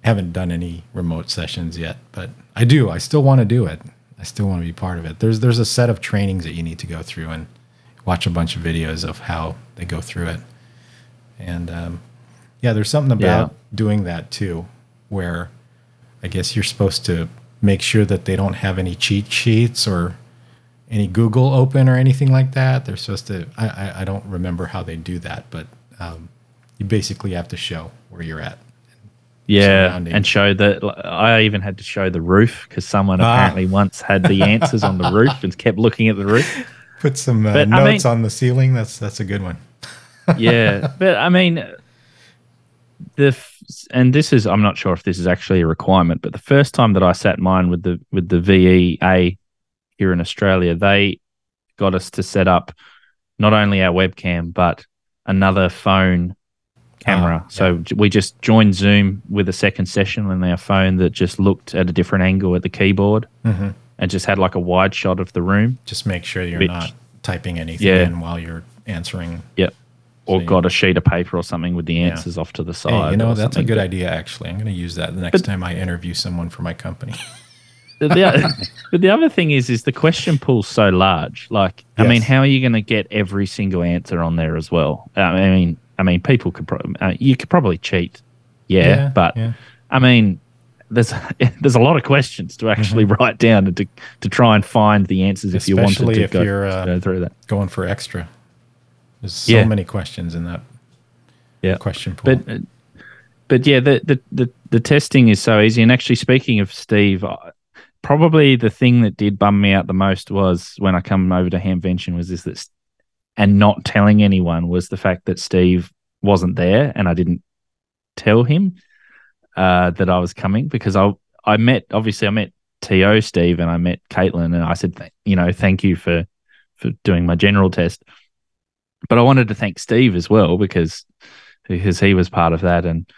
Speaker 2: haven't done any remote sessions yet but I do I still want to do it. I still want to be part of it. There's there's a set of trainings that you need to go through and watch a bunch of videos of how they go through it and um, yeah there's something about doing that too where I guess you're supposed to make sure that they don't have any cheat sheets or any Google open or anything like that. They're supposed to. I I, I don't remember how they do that, but um, you basically have to show where you're at.
Speaker 1: Yeah, and show that I even had to show the roof because someone
Speaker 2: Ah.
Speaker 1: apparently once had the answers on the roof and kept looking at the roof.
Speaker 2: Put some uh, notes
Speaker 1: mean-
Speaker 2: on the ceiling. That's that's a good one.
Speaker 1: Yeah, but I mean, the f- and this is I'm not sure if this is actually a requirement, but the first time that I sat mine with the with the VEA here in Australia, they got us to set up not only our webcam but another phone camera.
Speaker 2: Ah,
Speaker 1: so we just joined Zoom with a second session on our phone that just looked at a different angle at the keyboard
Speaker 2: Mhm.
Speaker 1: and just had like a wide shot of the room.
Speaker 2: Just make sure you're
Speaker 1: Which-
Speaker 2: not typing anything
Speaker 1: Yeah.
Speaker 2: in while you're answering.
Speaker 1: Yep. Or
Speaker 2: So
Speaker 1: got a sheet of paper or something with the answers off to the side.
Speaker 2: Hey, you know that's a good idea. Actually, I'm going to use that the next time I interview someone for my company.
Speaker 1: the, but the other thing is, is the question pool's so large. Like, I mean, how are you going to get every single answer on there as well? Uh, I mean, I mean, people could, pro- uh, you could probably cheat, yeah, but
Speaker 2: yeah.
Speaker 1: I mean, there's there's a lot of questions to actually write down and to to try and find the answers if you wanted
Speaker 2: Mm-hmm.
Speaker 1: To
Speaker 2: if
Speaker 1: go,
Speaker 2: you're, uh,
Speaker 1: go through that.
Speaker 2: going for extra. There's so
Speaker 1: Yeah.
Speaker 2: many questions in that
Speaker 1: Yeah,
Speaker 2: question pool.
Speaker 1: but but yeah, the, the the the testing is so easy. And actually, speaking of Steve, I- probably the thing that did bum me out the most was when I come over to Hamvention was this that, and not telling anyone was the fact that Steve wasn't there, and I didn't tell him uh, that I was coming because I I met obviously I met To Steve and I met Caitlin, and I said th- you know thank you for for doing my general test, but I wanted to thank Steve as well because because he was part of that and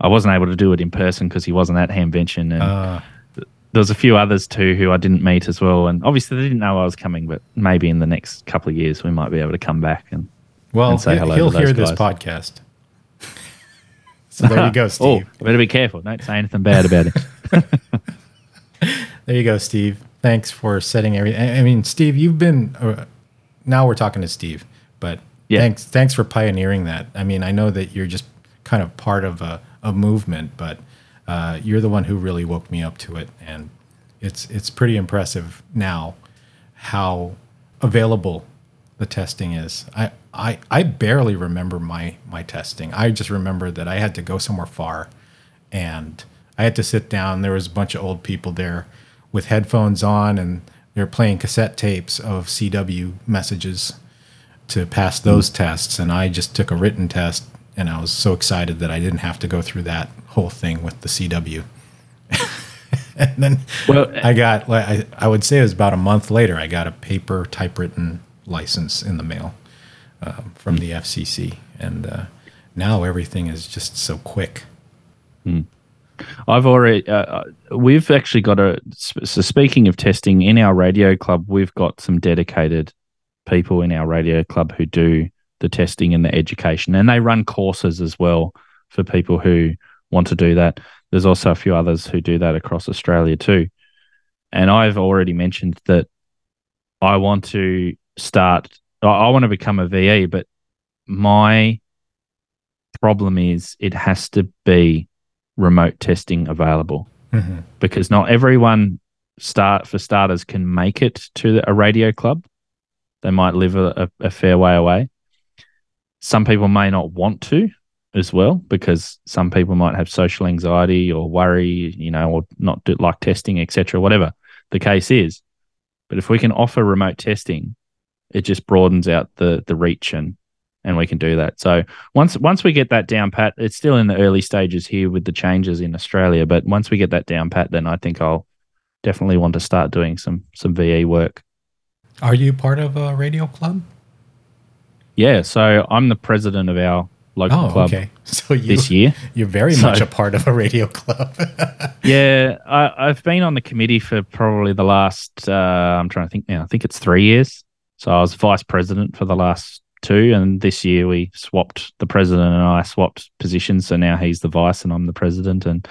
Speaker 1: I wasn't able to do it in person because he wasn't at Hamvention and
Speaker 2: uh,
Speaker 1: there was a few others too who I didn't meet as well and obviously they didn't know I was coming but maybe in the next couple of years we might be able to come back and
Speaker 2: well,
Speaker 1: and say hello
Speaker 2: he'll hear this podcast. so there you go,
Speaker 1: oh
Speaker 2: Steve.
Speaker 1: I better be careful don't say anything bad about him
Speaker 2: There you go, Steve. Thanks for setting everything. I mean, Steve, you've been. Uh, now we're talking to Steve,
Speaker 1: Yeah.
Speaker 2: thanks, thanks for pioneering that. I mean, I know that you're just kind of part of a, a movement, but uh, you're the one who really woke me up to it, and it's it's pretty impressive now how available the testing is. I, I I barely remember my my testing. I just remember that I had to go somewhere far and I had to sit down. There was a bunch of old people there with headphones on and they're playing cassette tapes of CW messages to pass those tests and I just took a written test and I was so excited that I didn't have to go through that whole thing with the CW. and then
Speaker 1: Well,
Speaker 2: I got I, I would say it was about a month later I got a paper typewritten license in the mail um, from the FCC and uh, now everything is just so quick.
Speaker 1: I've already uh, uh, we've actually got a so speaking of testing in our radio club we've got some dedicated people in our radio club who do the testing and the education and they run courses as well for people who want to do that there's also a few others who do that across Australia too and I've already mentioned that I want to start I, want to become a VE but my problem is it has to be remote testing available
Speaker 2: Mhm.
Speaker 1: because not everyone start for starters can make it to a radio club. They might live a, a, fair way away. Some people may not want to as well because some people might have social anxiety or worry, you know, or not do, like testing, etc. Whatever the case is, but if we can offer remote testing, it just broadens out the the reach and and we can do that. So once once we get that down pat, it's still in the early stages here with the changes in Australia, but once we get that down pat, then I think I'll definitely want to start doing some some VE work.
Speaker 2: Are you part of a radio club?
Speaker 1: Yeah, so I'm the president of our local
Speaker 2: Oh,
Speaker 1: club
Speaker 2: okay. So you
Speaker 1: this year.
Speaker 2: you're very
Speaker 1: So-
Speaker 2: much a part of a radio club.
Speaker 1: Yeah, I, I've been on the committee for probably the last. Uh, I'm trying to think now. I think it's three years. So I was vice president for the last two, and this year we swapped. The president and I swapped positions, so now he's the vice and I'm the president. And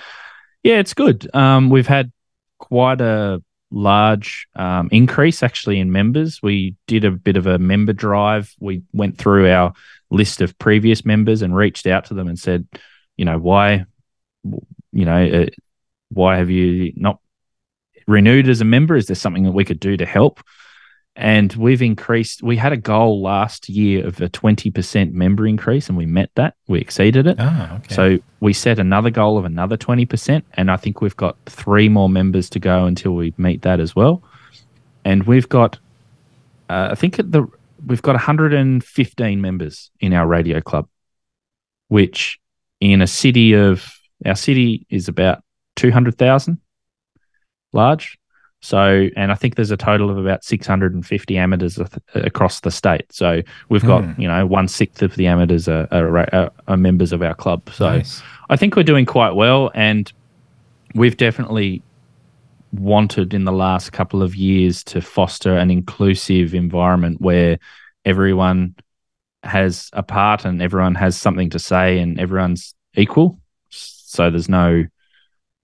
Speaker 1: yeah, it's good. Um, we've had quite a large um, increase actually in members. We did a bit of a member drive. We went through our list of previous members and reached out to them and said, you know, why, you know, uh, why have you not renewed as a member? Is there something that we could do to help? And we've increased. We had a goal last year of a twenty percent member increase, and we met that. We exceeded it.
Speaker 2: ah, okay.
Speaker 1: So we set another goal of another 20%. And I think we've got three more members to go until we meet that as well. And we've got, uh, I think at the, we've got 115 members in our radio club, which in a city of our city is about two hundred thousand large. So, and I think there's a total of about 650 amateurs across the state. So we've got, mm. you know, one sixth of the amateurs are, are, are, members of our club. So nice. I think we're doing quite well. And we've definitely wanted in the last couple of years to foster an inclusive environment where everyone has a part and everyone has something to say and everyone's equal. So there's no,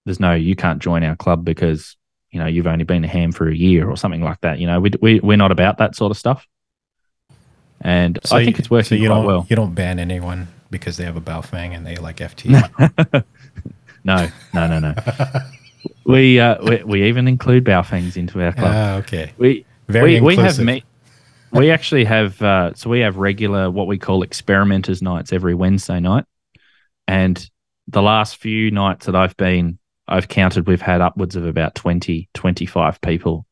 Speaker 1: there's no, you can't join our club because you know you've only been a ham for a year or something like that. You know, we, we we're not about that sort of stuff. And so I think it's working
Speaker 2: so you
Speaker 1: quite
Speaker 2: don't,
Speaker 1: well.
Speaker 2: You don't ban anyone because they have a Baofeng and they like FT.
Speaker 1: no, no, no, no. we, uh, we we even include Baofengs into our club.
Speaker 2: Uh, okay.
Speaker 1: We Very we, we have me. we actually have uh, so we have regular what we call experimenters nights every Wednesday night, and the last few nights that I've been I've counted we've had upwards of about 20, 25 people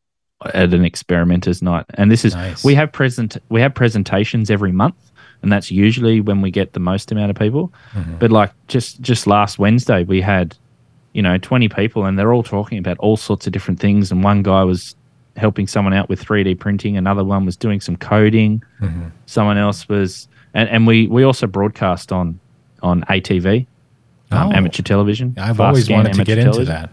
Speaker 1: at an experimenters night. And this is nice. we have present we have presentations every month and that's usually when we get the most amount of people. Mm-hmm. But like just just last Wednesday we had you know 20 people and they're all talking about all sorts of different things and one guy was helping someone out with 3D printing, another one was doing some coding, mm-hmm. someone else was and, and we we also broadcast on on ATV um, oh. amateur television.
Speaker 2: I've always wanted to get television. into that.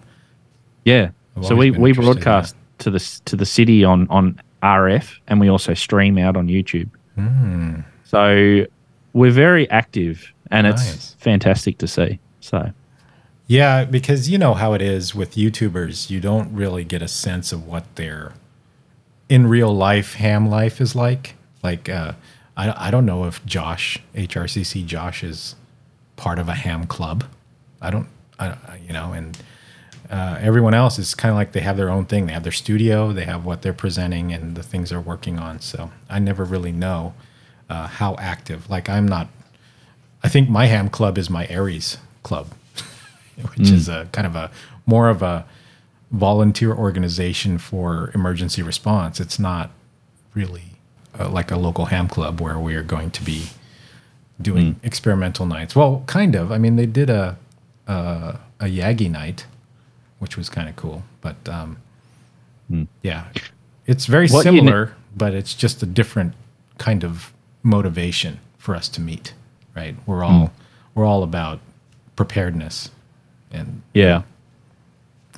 Speaker 1: Yeah. I've so we, we broadcast to the to the city on on RF, and we also stream out on YouTube. Mm. So we're very active, and nice. it's fantastic to see. So.
Speaker 2: Yeah, because you know how it is with YouTubers. You don't really get a sense of what their in real life ham life is like. Like, uh, I, I don't know if Josh, HRCC Josh, is part of a ham club. I don't, I, you know, and uh, everyone else is kind of like they have their own thing. They have their studio, they have what they're presenting, and the things they're working on. So I never really know uh, how active. Like I'm not. I think my ham club is my ARES club, which mm. is a kind of a more of a volunteer organization for emergency response. It's not really uh, like a local ham club where we are going to be doing mm. experimental nights. Well, kind of. I mean, they did a a, a Yagi night, which was kind of cool. But um, mm. yeah, it's very what similar, but it's just a different kind of motivation for us to meet. Right? We're all mm. we're all about preparedness and
Speaker 1: yeah.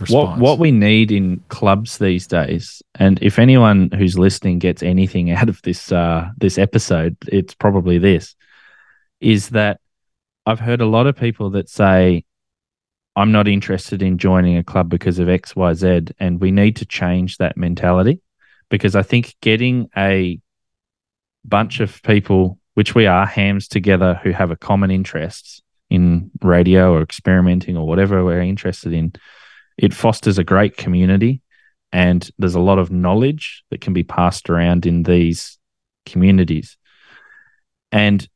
Speaker 1: What what we need in clubs these days, and if anyone who's listening gets anything out of this uh, this episode, it's probably this is that I've heard a lot of people that say, I'm not interested in joining a club because of XYZ. And we need to change that mentality because I think getting a bunch of people, which we are, hams together who have a common interests in radio or experimenting or whatever we're interested in, it fosters a great community. And there's a lot of knowledge that can be passed around in these communities. And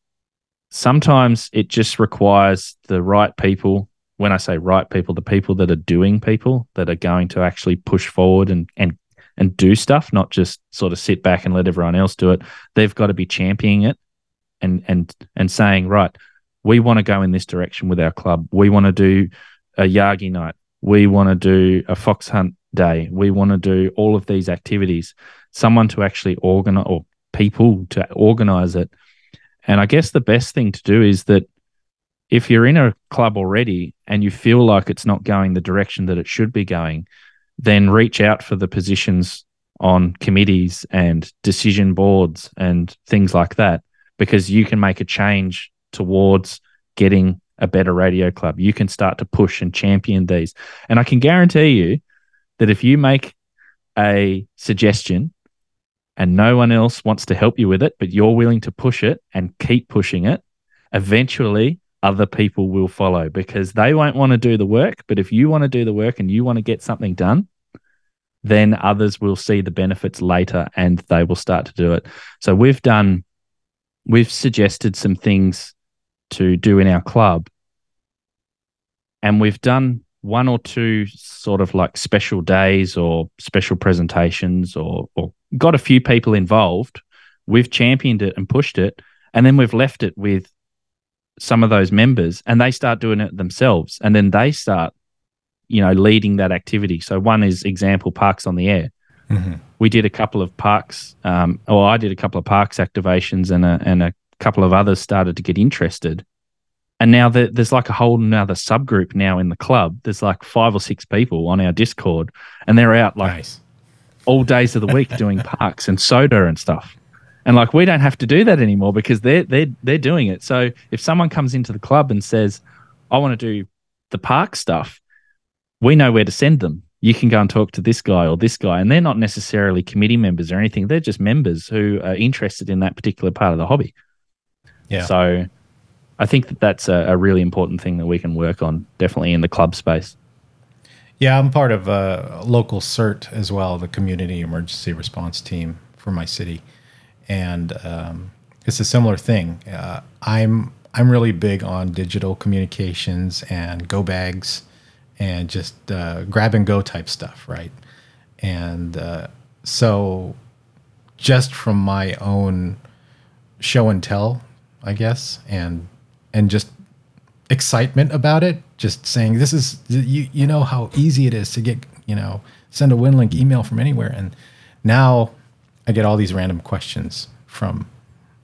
Speaker 1: sometimes it just requires the right people. When I say right people, the people that are doing people that are going to actually push forward and and and do stuff, not just sort of sit back and let everyone else do it. They've got to be championing it and and and saying, right, we want to go in this direction with our club. We want to do a Yagi night. We want to do a fox hunt day. We want to do all of these activities. Someone to actually organize or people to organize it and I guess the best thing to do is that if you're in a club already and you feel like it's not going the direction that it should be going, then reach out for the positions on committees and decision boards and things like that, because you can make a change towards getting a better radio club. You can start to push and champion these. And I can guarantee you that if you make a suggestion and no one else wants to help you with it, but you're willing to push it and keep pushing it, eventually other people will follow because they won't want to do the work. But if you want to do the work and you want to get something done, then others will see the benefits later and they will start to do it. So we've done, we've suggested some things to do in our club. And we've done one or two sort of like special days or special presentations or, or got a few people involved. We've championed it and pushed it, and then we've left it with some of those members and they start doing it themselves and then they start you know leading that activity so one is example parks on the air
Speaker 2: Mm-hmm.
Speaker 1: we did a couple of parks um, or i did a couple of parks activations and a, and a couple of others started to get interested and now there, there's like a whole another subgroup now in the club there's like five or six people on our discord and they're out like
Speaker 2: nice.
Speaker 1: All days of the week doing parks and SOTA and stuff. And like we don't have to do that anymore because they're they're they're doing it. So if someone comes into the club and says, I want to do the park stuff, we know where to send them. You can go and talk to this guy or this guy. And they're not necessarily committee members or anything. They're just members who are interested in that particular part of the hobby.
Speaker 2: Yeah.
Speaker 1: So I think that that's a, a really important thing that we can work on, definitely in the club space.
Speaker 2: Yeah, I'm part of a local CERT as well, the Community Emergency Response Team for my city, and um, it's a similar thing. Uh, I'm I'm really big on digital communications and go bags, and just uh, grab and go type stuff, right? And uh, so, just from my own show and tell, I guess, and and just excitement about it just saying this is you you know how easy it is to get you know send a winlink email from anywhere. And now i get all these random questions from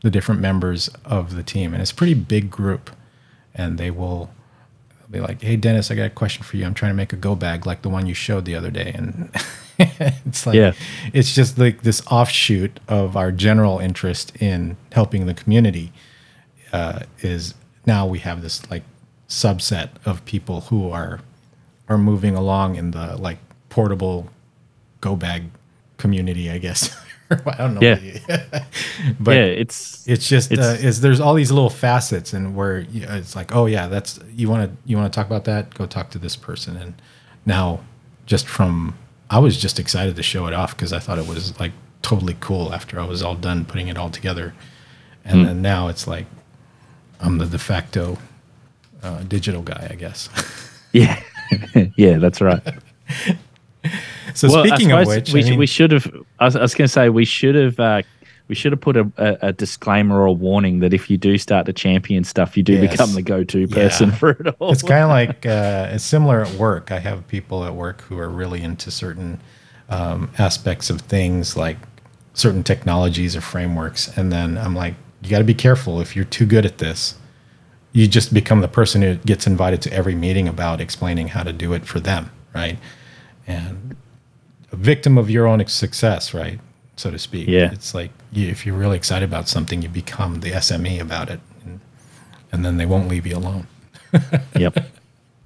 Speaker 2: the different members of the team and it's a pretty big group. And they will be like hey dennis i got a question for you. I'm trying to make a go bag like the one you showed the other day. And it's like
Speaker 1: Yeah.
Speaker 2: it's just like this offshoot of our general interest in helping the community uh, is now we have this like subset of people who are are moving along in the like portable go bag community, I guess. I don't know.
Speaker 1: Yeah.
Speaker 2: but
Speaker 1: yeah, it's
Speaker 2: it's just uh, is there's all these little facets and where it's like oh yeah that's you want to you want to talk about that go talk to this person and now just from I was just excited to show it off because I thought it was like totally cool after I was all done putting it all together and then now it's like I'm the de facto uh, digital guy I guess
Speaker 1: yeah, yeah, that's right.
Speaker 2: so
Speaker 1: Well,
Speaker 2: speaking of which
Speaker 1: we,
Speaker 2: I mean,
Speaker 1: we should have. I was, was going to say we should have. Uh, we should have put a, a, a disclaimer or a warning that if you do start to champion stuff, you do
Speaker 2: Yes.
Speaker 1: become the go-to person
Speaker 2: Yeah.
Speaker 1: for it all.
Speaker 2: it's kind of like uh, it's similar at work. I have people at work who are really into certain um, aspects of things, like certain technologies or frameworks, and then I'm like, you got to be careful. If you're too good at this, you just become the person who gets invited to every meeting about explaining how to do it for them, right? And a victim of your own success, right, so to speak.
Speaker 1: Yeah.
Speaker 2: it's like you, if you're really excited about something, you become the SME about it, and, and then they won't leave you alone.
Speaker 1: yep,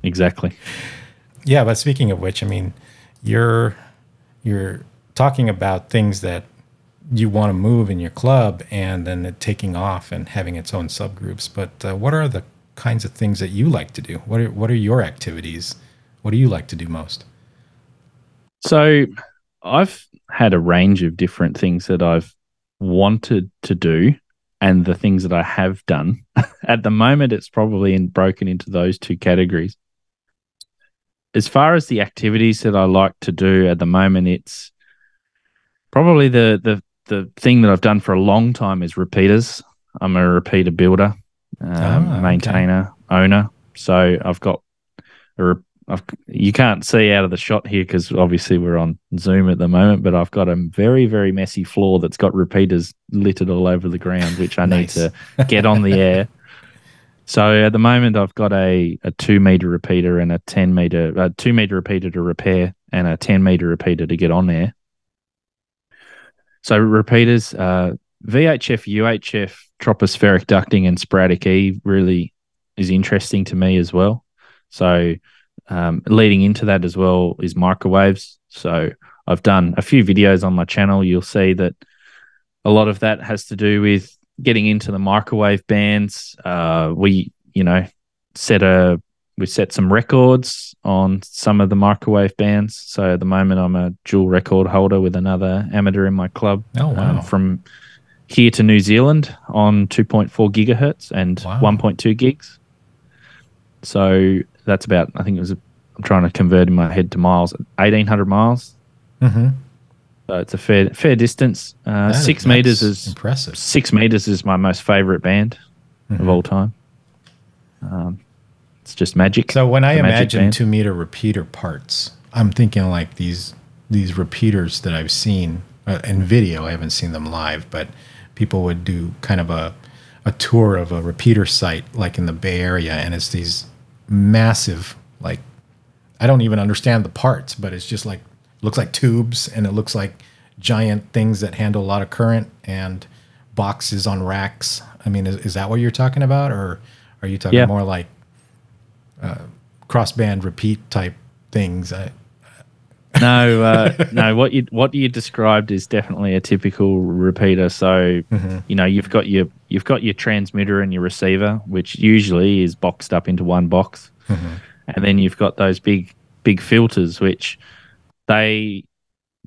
Speaker 1: exactly.
Speaker 2: Yeah, but speaking of which, I mean, you're you're talking about things that you want to move in your club, and then taking off and having its own subgroups. But uh, what are the kinds of things that you like to do? What are what are your activities? What do you like to do most?
Speaker 1: So I've had a range of different things that I've wanted to do and the things that I have done. At the moment, it's probably in, broken into those two categories. As far as the activities that I like to do at the moment, it's probably the the the thing that I've done for a long time is repeaters. I'm a repeater builder, um,
Speaker 2: okay.
Speaker 1: maintainer, owner. So I've got a re- I've, you can't see out of the shot here because obviously we're on Zoom at the moment, but I've got a very, very messy floor that's got repeaters littered all over the ground, which I
Speaker 2: Nice.
Speaker 1: need to get on the air. So at the moment, I've got a, a two meter repeater and a 10 meter, a two meter repeater to repair and a 10 meter repeater to get on there. So repeaters, uh, VHF, UHF, tropospheric ducting, and sporadic E really is interesting to me as well. So um, leading into that as well is microwaves. So I've done a few videos on my channel. You'll see that a lot of that has to do with getting into the microwave bands. Uh, we, you know, set a we set some records on some of the microwave bands. So at the moment, I'm a dual record holder with another amateur in my club
Speaker 2: Oh wow!
Speaker 1: um, from here to New Zealand on 2.4 gigahertz and
Speaker 2: Wow.
Speaker 1: 1.2 gigs. So that's about, I think it was, I'm trying to convert in my head to miles, 1800 miles.
Speaker 2: mm-hmm.
Speaker 1: So it's a fair fair distance. Uh,
Speaker 2: That is-
Speaker 1: six meters is
Speaker 2: impressive.
Speaker 1: six meters is my most favorite band
Speaker 2: Mhm.
Speaker 1: of all time. Um, it's just magic.
Speaker 2: So when I imagine two meter repeater parts, I'm thinking like these these repeaters that I've seen uh, in video. I haven't seen them live, but people would do kind of a a tour of a repeater site like in the Bay Area, and it's these massive like I don't even understand the parts, but it's just like looks like tubes and it looks like giant things that handle a lot of current and boxes on racks. I mean, is, is that what you're talking about, or are you talking
Speaker 1: Yeah.
Speaker 2: more like uh, crossband repeat type things? I,
Speaker 1: no, uh, no. What you what you described is definitely a typical repeater. So you know you've got your you've got your transmitter and your receiver, which usually is boxed up into one box, and then you've got those big big filters, which they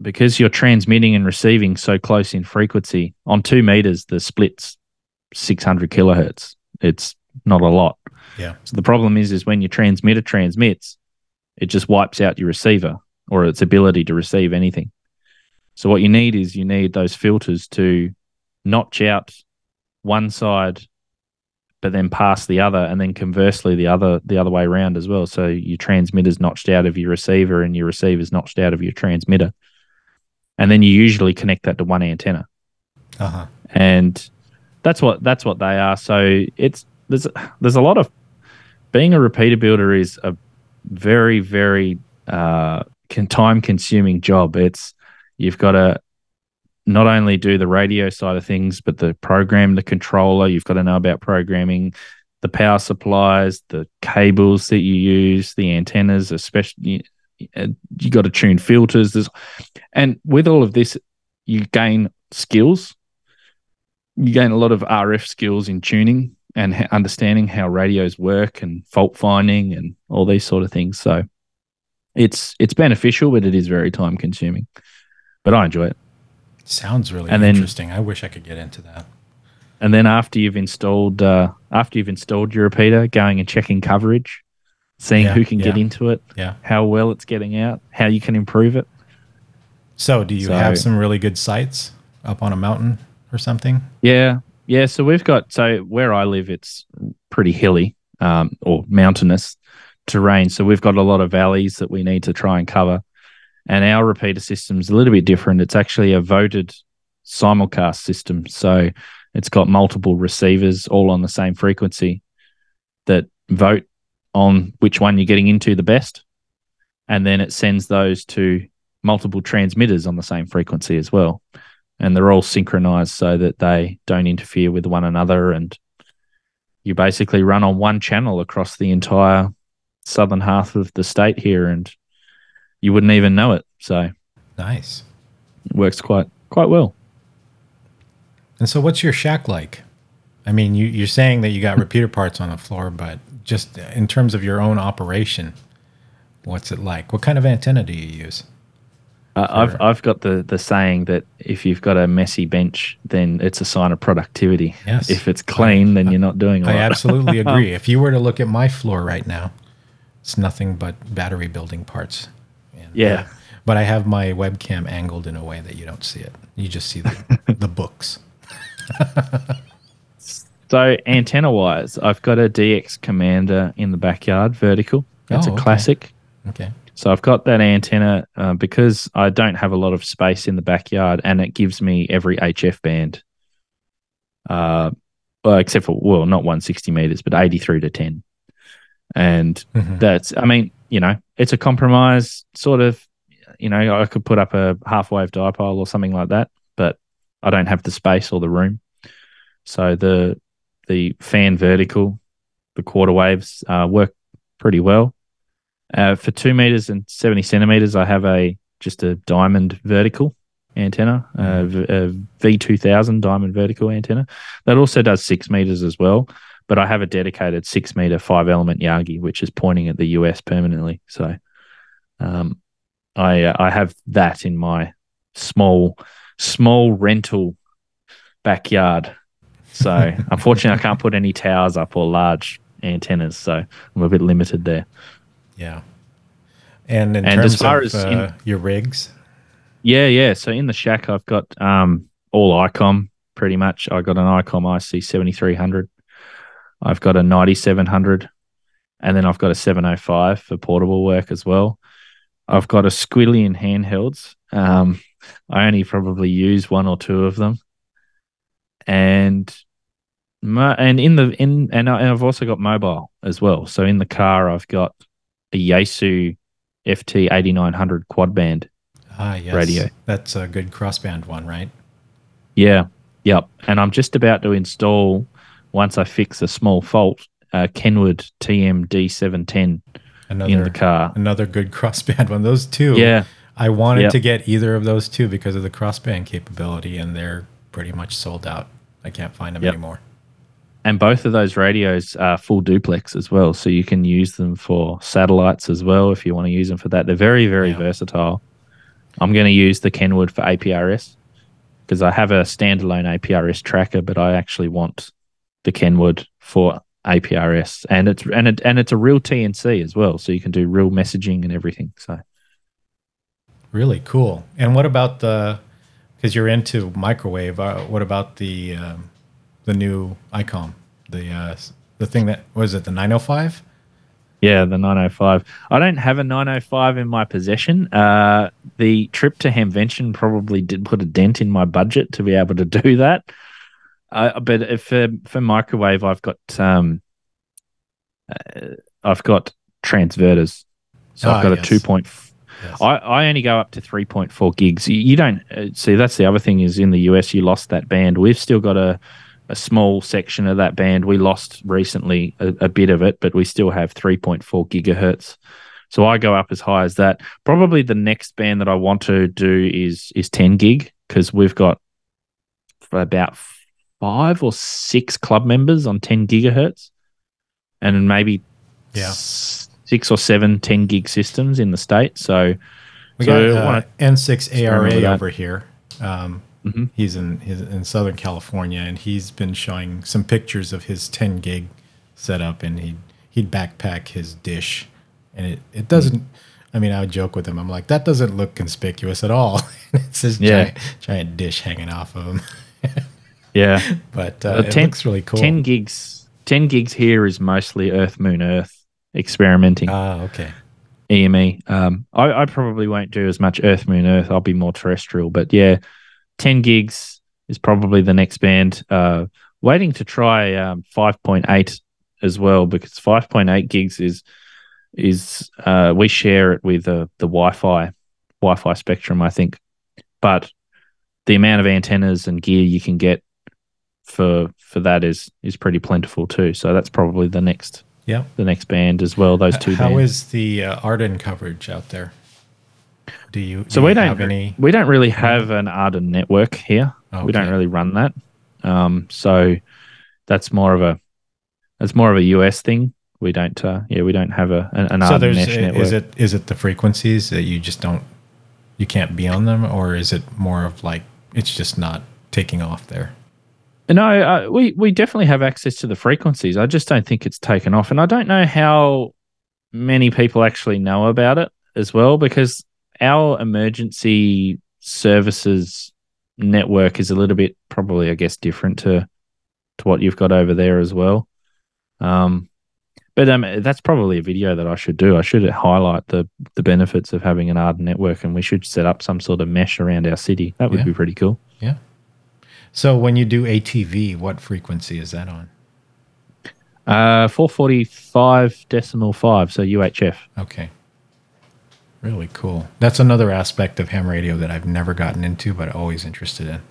Speaker 1: because you're transmitting and receiving so close in frequency on two meters, the split's six hundred kilohertz. It's not a lot.
Speaker 2: Yeah.
Speaker 1: So the problem is, is when your transmitter transmits, it just wipes out your receiver or its ability to receive anything. So what you need is you need those filters to notch out one side, but then pass the other, and then conversely the other the other way around as well. So your transmitter's notched out of your receiver, and your receiver's notched out of your transmitter, and then you usually connect that to one antenna
Speaker 2: Uh huh.
Speaker 1: and that's what that's what they are. So it's there's there's a lot of being a repeater builder is a very very uh, time consuming job. It's you've got to not only do the radio side of things, but the program, the controller. You've got to know about programming, the power supplies, the cables that you use, the antennas, especially. You got to tune filters. There's, and with all of this, you gain skills you gain a lot of RF skills in tuning and understanding how radios work and fault finding and all these sort of things. So it's it's beneficial, but it is very time consuming. But I enjoy it.
Speaker 2: Sounds really
Speaker 1: And then-
Speaker 2: interesting. I wish I could get into that.
Speaker 1: And then after you've installed uh, after you've installed your repeater, going and checking coverage, seeing
Speaker 2: Yeah,
Speaker 1: who can get into it,
Speaker 2: Yeah.
Speaker 1: how well it's getting out, how you can improve it.
Speaker 2: So, do you
Speaker 1: So-
Speaker 2: have some really good sites up on a mountain or something?
Speaker 1: Yeah, yeah. So we've got so where I live, it's pretty hilly um, or mountainous terrain. So we've got a lot of valleys that we need to try and cover. And our repeater system is a little bit different. It's actually a voted simulcast system. So it's got multiple receivers all on the same frequency that vote on which one you're getting into the best. And then it sends those to multiple transmitters on the same frequency as well and they're all synchronized so that they don't interfere with one another and you basically run on one channel across the entire southern half of the state here and you wouldn't even know it so
Speaker 2: Nice.
Speaker 1: it works quite quite well
Speaker 2: And so, what's your shack like? I mean, you, you're saying that you got repeater parts on the floor, but just in terms of your own operation, what's it like? What kind of antenna do you use?
Speaker 1: Uh, I've I've got the the saying that if you've got a messy bench then it's a sign of productivity
Speaker 2: Yes.
Speaker 1: if it's clean then you're not doing a
Speaker 2: I
Speaker 1: lot
Speaker 2: absolutely agree. if you were to look at my floor right now, it's nothing but battery building parts. And,
Speaker 1: Yeah.
Speaker 2: uh, but I have my webcam angled in a way that you don't see it. You just see the, the books.
Speaker 1: So antenna wise, I've got a DX Commander in the backyard, vertical. That's
Speaker 2: Oh,
Speaker 1: a
Speaker 2: okay.
Speaker 1: classic.
Speaker 2: Okay.
Speaker 1: So I've got that antenna uh, because I don't have a lot of space in the backyard, and it gives me every HF band. Uh, well, except for well, not 160 meters, but 83 to 10, and
Speaker 2: Mhm.
Speaker 1: that's. I mean, you know, it's a compromise sort of. You know, I could put up a half wave dipole or something like that, but I don't have the space or the room. So the the fan vertical, the quarter waves uh, work pretty well. Uh, for two meters and 70 centimeters, I have a just a diamond vertical antenna, uh, v- a V2000 diamond vertical antenna. That also does six meters as well, but I have a dedicated six meter five element Yagi, which is pointing at the US permanently. So um, I uh, I have that in my small small rental backyard. So unfortunately, I can't put any towers up or large antennas, so I'm a bit limited there.
Speaker 2: Yeah. And in
Speaker 1: And as
Speaker 2: terms
Speaker 1: far
Speaker 2: of
Speaker 1: as
Speaker 2: uh,
Speaker 1: in-
Speaker 2: your rigs,
Speaker 1: Yeah, yeah. So in the shack, I've got um all ICOM pretty much. I've got an ICOM IC seventy three hundred. I've got a 9700, and then I've got a 705 for portable work as well. I've got a squillion handhelds. Um, I only probably use one or two of them, and my, and in the in and, I, and I've also got mobile as well. So in the car, I've got a Yaesu FT 8900 quad band
Speaker 2: Ah, yes.
Speaker 1: Radio.
Speaker 2: That's a good crossband one, right?
Speaker 1: Yeah. Yep. And I'm just about to install, once I fix a small fault, uh, Kenwood TM D710
Speaker 2: Another
Speaker 1: in the car.
Speaker 2: another good crossband one. Those two.
Speaker 1: Yeah.
Speaker 2: I wanted
Speaker 1: Yep.
Speaker 2: to get either of those two because of the crossband capability, and they're pretty much sold out. I can't find them
Speaker 1: Yep.
Speaker 2: anymore.
Speaker 1: And both of those radios are full duplex as well. So you can use them for satellites as well if you want to use them for that. They're very, very
Speaker 2: Yeah.
Speaker 1: versatile. I'm going to use the Kenwood for APRS because I have a standalone APRS tracker, but I actually want the Kenwood for APRS, and it's and it and it's a real TNC as well, so you can do real messaging and everything. So
Speaker 2: Really cool. And what about the? Because you're into microwave. Uh, what about the um, the new ICOM? The uh, the thing that was it the 905?
Speaker 1: yeah, the 905. I don't have a 905 in my possession. Uh, the trip to Hamvention probably did put a dent in my budget to be able to do that. Uh, but if for for microwave, I've got um, uh, I've got transverters. So
Speaker 2: Ah,
Speaker 1: I've got
Speaker 2: yes.
Speaker 1: a two point.
Speaker 2: Yes.
Speaker 1: I, I only go up to 3.4 gigs. You, you don't uh, see that's the other thing is in the US you lost that band. We've still got a a small section of that band. We lost recently a, a bit of it, but we still have 3.4 gigahertz. So I go up as high as that. Probably the next band that I want to do is is 10 gig because we've got about five or six club members on 10 gigahertz, and maybe
Speaker 2: Yeah.
Speaker 1: six or seven 10 gig systems in the state. So
Speaker 2: We
Speaker 1: So
Speaker 2: got
Speaker 1: wanna
Speaker 2: uh, N6 ARA over here. Um,
Speaker 1: Mhm.
Speaker 2: He's in he's in Southern California, and he's been showing some pictures of his 10 gig setup, and he he'd backpack his dish, and it it doesn't. I mean, I would joke with him. I'm like, that doesn't look conspicuous at all. it's this
Speaker 1: Yeah.
Speaker 2: giant, giant dish hanging off of him.
Speaker 1: yeah,
Speaker 2: But uh,
Speaker 1: Uh,
Speaker 2: it
Speaker 1: 10
Speaker 2: looks really cool.
Speaker 1: 10 gigs 10 gigs here is mostly earth moon earth experimenting
Speaker 2: Ah, okay.
Speaker 1: eme um I, I probably won't do as much earth moon earth i'll be more terrestrial but yeah 10 gigs is probably the next band uh waiting to try um 5.8 as well because 5.8 gigs is is uh we share it with uh, the wi-fi wi-fi spectrum i think but the amount of antennas and gear you can get for for that is is pretty plentiful too so that's probably the next
Speaker 2: Yeah.
Speaker 1: the next band as well those two
Speaker 2: How
Speaker 1: bands
Speaker 2: is the uh, AREDN coverage out there? Do you
Speaker 1: So
Speaker 2: do
Speaker 1: we
Speaker 2: you
Speaker 1: don't
Speaker 2: have any?
Speaker 1: we don't really have an AREDN network here. We don't really run that. Um, so that's more of a that's more of a US thing. We don't uh, yeah we don't have a an, an
Speaker 2: so AREDN
Speaker 1: mesh network.
Speaker 2: is it is it the frequencies that you just don't you can't be on them, or is it more of like it's just not taking off there?
Speaker 1: No, uh, we we definitely have access to the frequencies. I just don't think it's taken off, and I don't know how many people actually know about it as well because our emergency services network is a little bit probably, I guess, different to to what you've got over there as well. Um, but um, that's probably a video that I should do. I should highlight the the benefits of having an AREDN network, and we should set up some sort of mesh around our city. That would
Speaker 2: Yeah.
Speaker 1: be pretty cool.
Speaker 2: Yeah. So when you do ATV, what frequency is that on?
Speaker 1: Uh, 445 decimal five, so UHF.
Speaker 2: Okay. Really cool. That's another aspect of ham radio that I've never gotten into, but always interested in.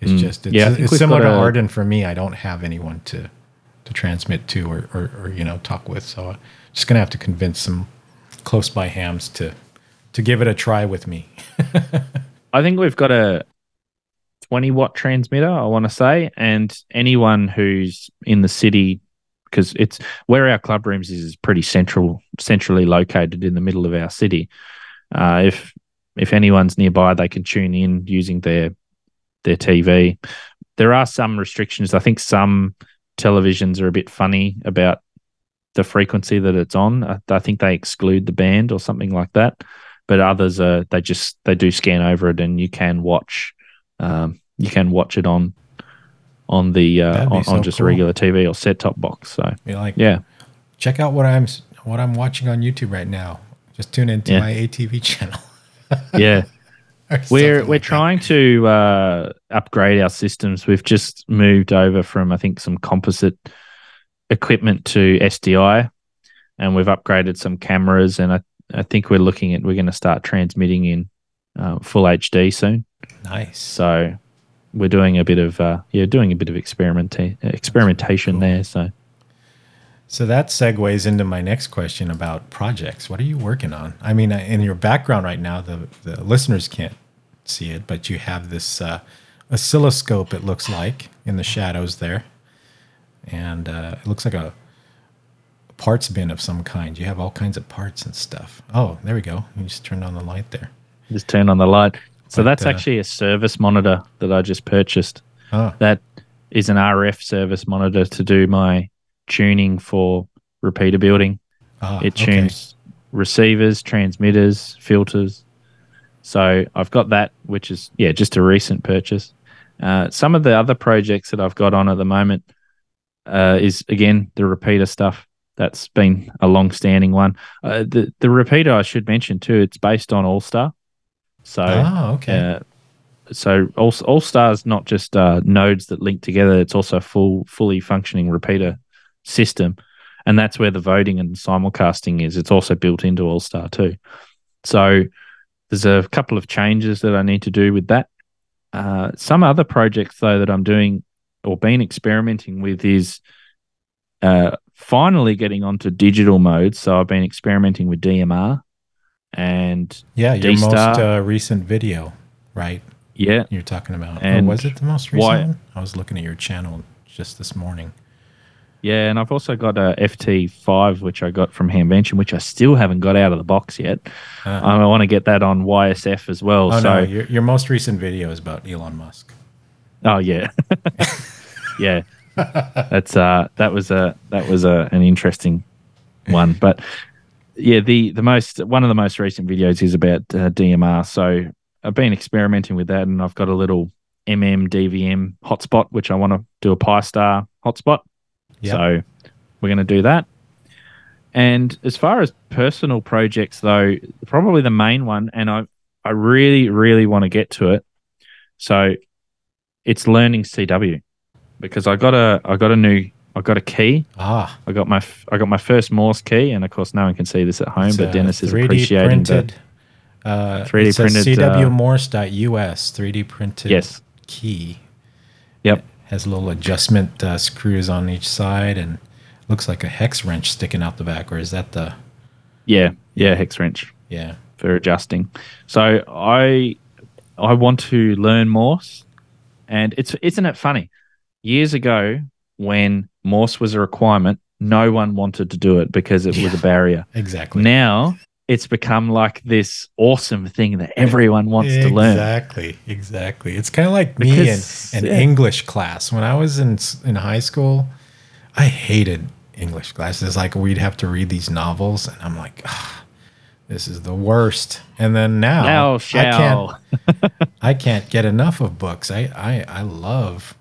Speaker 2: It's just it's,
Speaker 1: Mm. Yeah,
Speaker 2: it's similar to
Speaker 1: a-
Speaker 2: AREDN for me. I don't have anyone to to transmit to or, or, or you know talk with, so I'm just gonna have to convince some close by hams to to give it a try with me.
Speaker 1: I think we've got a 20 watt transmitter, I want to say, and anyone who's in the city, because it's where our club rooms is, is pretty central, centrally located in the middle of our city. Uh, if if anyone's nearby, they can tune in using their their TV. There are some restrictions. I think some televisions are a bit funny about the frequency that it's on. I, I think they exclude the band or something like that. But others are they just they do scan over it, and you can watch um, you can watch it on on the uh, on,
Speaker 2: so
Speaker 1: on just
Speaker 2: cool.
Speaker 1: a regular TV or set top box. So
Speaker 2: You're like,
Speaker 1: yeah,
Speaker 2: check out what I'm what I'm watching on YouTube right now. Just tune into
Speaker 1: Yeah.
Speaker 2: my ATV channel.
Speaker 1: yeah. We're we're
Speaker 2: that.
Speaker 1: trying to uh, upgrade our systems. We've just moved over from I think some composite equipment to SDI, and we've upgraded some cameras. And I I think we're looking at we're going to start transmitting in uh, full HD soon.
Speaker 2: Nice.
Speaker 1: So we're doing a bit of uh, yeah doing a bit of experimenta- experimentation
Speaker 2: cool.
Speaker 1: there. So
Speaker 2: So that segues into my next question about projects. What are you working on? I mean, in your background right now, the, the listeners can't see it, but you have this uh, oscilloscope, it looks like, in the shadows there. And uh, it looks like a parts bin of some kind. You have all kinds of parts and stuff. Oh, there we go. You just turned on the light there.
Speaker 1: just turn on the light. So
Speaker 2: But,
Speaker 1: that's
Speaker 2: uh,
Speaker 1: actually a service monitor that I just purchased.
Speaker 2: Oh,
Speaker 1: that is an RF service monitor to do my tuning for repeater building.
Speaker 2: ah,
Speaker 1: It
Speaker 2: okay.
Speaker 1: tunes receivers, transmitters, filters. So I've got that, which is yeah, just a recent purchase. Uh, some of the other projects that I've got on at the moment uh, is again the repeater stuff. That's been a long-standing one. Uh, the the repeater I should mention too. It's based on All Star. So
Speaker 2: Oh, okay.
Speaker 1: uh, so all all stars not just uh, nodes that link together. It's also a full fully functioning repeater system, and that's where the voting and simulcasting is. It's also built into All Star too. So there's a couple of changes that I need to do with that. Uh, some other projects though that I'm doing or been experimenting with is uh, finally getting onto digital mode. So I've been experimenting with DMR, and
Speaker 2: yeah, your most
Speaker 1: D-Star.
Speaker 2: uh, recent video, right?
Speaker 1: yeah,
Speaker 2: You're talking about.
Speaker 1: And
Speaker 2: or was it the most recent one? I was looking at your channel just this morning.
Speaker 1: Yeah, and I've also got a FT5, which I got from Hamvention, which I still haven't got out of the box yet.
Speaker 2: Uh,
Speaker 1: I want to get that on YSF as well.
Speaker 2: oh
Speaker 1: so,
Speaker 2: no, your, your most recent video is about Elon Musk.
Speaker 1: oh yeah, yeah, that's uh, that was a that was a an interesting one, but yeah, the the most one of the most recent videos is about uh, DMR. So I've been experimenting with that, and I've got a little MM DVM hotspot, which I want to do a Pi-Star hotspot.
Speaker 2: Yep.
Speaker 1: So we're going to do that. And as far as personal projects, though, probably the main one, and I, I really, really want to get to it. So it's learning CW because I got a, I got a new, I got a key.
Speaker 2: Ah,
Speaker 1: I got my, I got my first Morse key, and of course, no one can see this at home,
Speaker 2: it's
Speaker 1: but Dennis is appreciating
Speaker 2: printed.
Speaker 1: that.
Speaker 2: Uh,
Speaker 1: 3D
Speaker 2: it says
Speaker 1: printed, uh,
Speaker 2: CWMorse.us 3D printed
Speaker 1: Yes.
Speaker 2: key.
Speaker 1: Yep.
Speaker 2: Has little adjustment uh, screws on each side and looks like a hex wrench sticking out the back. Or is that the?
Speaker 1: Yeah. Yeah. Hex wrench.
Speaker 2: Yeah.
Speaker 1: for adjusting. So I I want to learn Morse, and it's isn't it funny? Years ago, when Morse was a requirement, no one wanted to do it because it was a barrier.
Speaker 2: Exactly.
Speaker 1: Now it's become like this awesome thing that everyone wants to learn.
Speaker 2: Exactly, exactly. It's kind of like
Speaker 1: Because,
Speaker 2: me in, in
Speaker 1: yeah.
Speaker 2: English class. When I was in in high school, I hated English classes. Like we'd have to read these novels, and I'm like, "Ah, this is the worst. And then now,
Speaker 1: Thou
Speaker 2: I can't, I can't get enough of books. I, I I love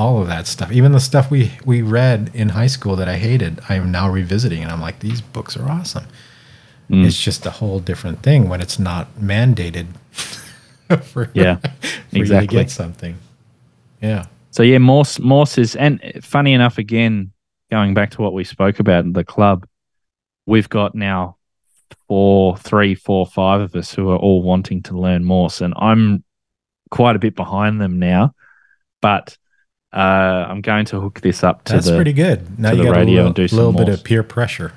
Speaker 2: all of that stuff. Even the stuff we we read in high school that I hated, I am now revisiting, and I'm like, these books are awesome.
Speaker 1: Mm.
Speaker 2: It's just a whole different thing when it's not mandated for,
Speaker 1: Yeah,
Speaker 2: for you
Speaker 1: exactly.
Speaker 2: to get something. Yeah.
Speaker 1: So yeah, Morse Morse is and funny enough, again, going back to what we spoke about in the club, we've got now four, three, four, five of us who are all wanting to learn Morse, and I'm quite a bit behind them now, but uh, I'm going to hook this up to
Speaker 2: That's
Speaker 1: the
Speaker 2: pretty good. Now you got
Speaker 1: radio
Speaker 2: a little,
Speaker 1: and do some
Speaker 2: little bit of peer pressure.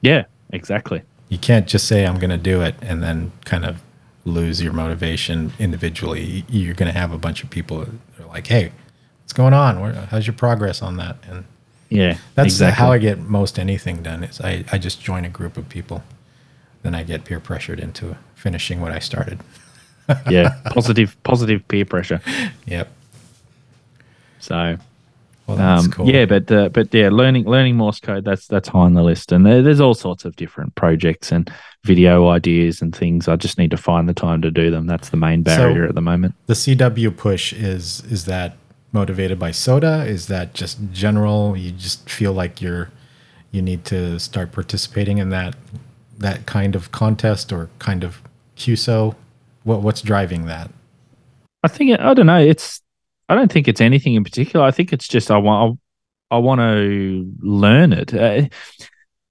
Speaker 1: yeah, exactly.
Speaker 2: You can't just say I'm going to do it and then kind of lose your motivation individually. You're going to have a bunch of people that are like, "Hey, what's going on? Where, how's your progress on that?" And
Speaker 1: Yeah,
Speaker 2: that's
Speaker 1: exactly.
Speaker 2: how I get most anything done. Is I, I just join a group of people, then I get peer pressured into finishing what I started.
Speaker 1: yeah, positive positive peer pressure.
Speaker 2: Yep.
Speaker 1: So
Speaker 2: Well,
Speaker 1: um,
Speaker 2: cool.
Speaker 1: Yeah, but uh, but yeah, learning learning Morse code that's that's high on the list, and there, there's all sorts of different projects and video ideas and things. I just need to find the time to do them. That's the main barrier at the moment.
Speaker 2: the CW push is is that motivated by SOTA? Is that just general? You just feel like you're you need to start participating in that that kind of contest or kind of QSO? What what's driving that?
Speaker 1: I think I don't know. It's I don't think it's anything in particular. I think it's just I want I, I want to learn it. Uh,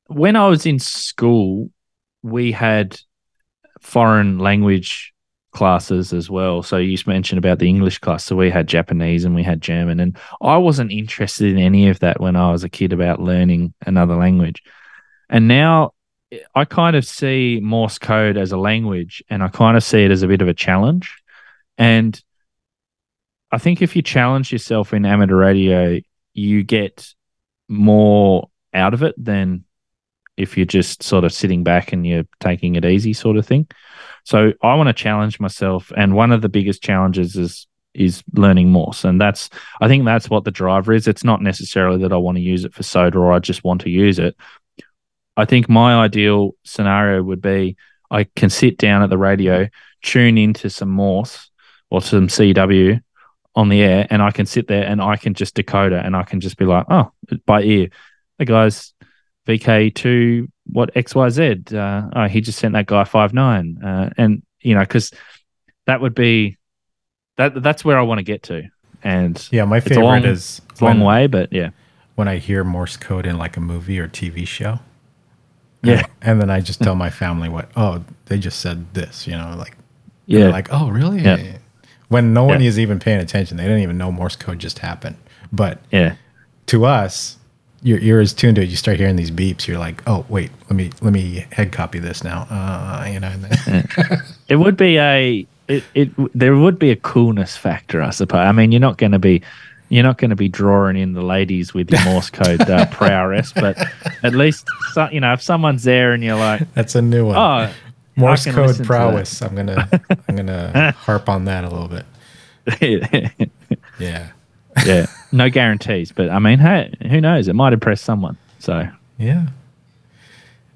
Speaker 1: when I was in school, we had foreign language classes as well. So you mentioned about the English class. So we had Japanese and we had German, and I wasn't interested in any of that when I was a kid about learning another language. And now I kind of see Morse code as a language, and I kind of see it as a bit of a challenge. And I think if you challenge yourself in amateur radio, you get more out of it than if you're just sort of sitting back and you're taking it easy, sort of thing. So I want to challenge myself, and one of the biggest challenges is is learning Morse, and that's I think that's what the driver is. It's not necessarily that I want to use it for SOTA or I just want to use it. I think my ideal scenario would be I can sit down at the radio, tune into some Morse or some CW on the air, and I can sit there and I can just decode it and I can just be like, oh, by ear, the guy's VK2, what XYZ? Uh, oh, he just sent that guy five nine, uh, and you know, because that would be that. That's where I want to get to. And
Speaker 2: yeah, my favorite
Speaker 1: long,
Speaker 2: is
Speaker 1: long way, but yeah,
Speaker 2: when I hear Morse code in like a movie or TV show.
Speaker 1: Yeah,
Speaker 2: and, and then I just tell my family what. Oh, they just said this. You know, like
Speaker 1: yeah,
Speaker 2: like oh really?
Speaker 1: Yeah.
Speaker 2: When no one
Speaker 1: Yeah.
Speaker 2: is even paying attention, they didn't even know Morse code just happened. But
Speaker 1: yeah,
Speaker 2: to us, your ear is tuned to it. You start hearing these beeps. You're like, oh wait, let me let me head copy this now. Uh, you know.
Speaker 1: It would be a it, it there would be a coolness factor, I suppose. I mean, you're not going to be you're not going to be drawing in the ladies with your Morse code uh, prowess, but at least so, you know if someone's there and you're like,
Speaker 2: that's a new one.
Speaker 1: oh,
Speaker 2: Morse code
Speaker 1: to
Speaker 2: prowess. I'm gonna I'm gonna harp on that a little bit. Yeah.
Speaker 1: yeah, no guarantees, but I mean, hey, who knows? It might impress someone. So
Speaker 2: Yeah.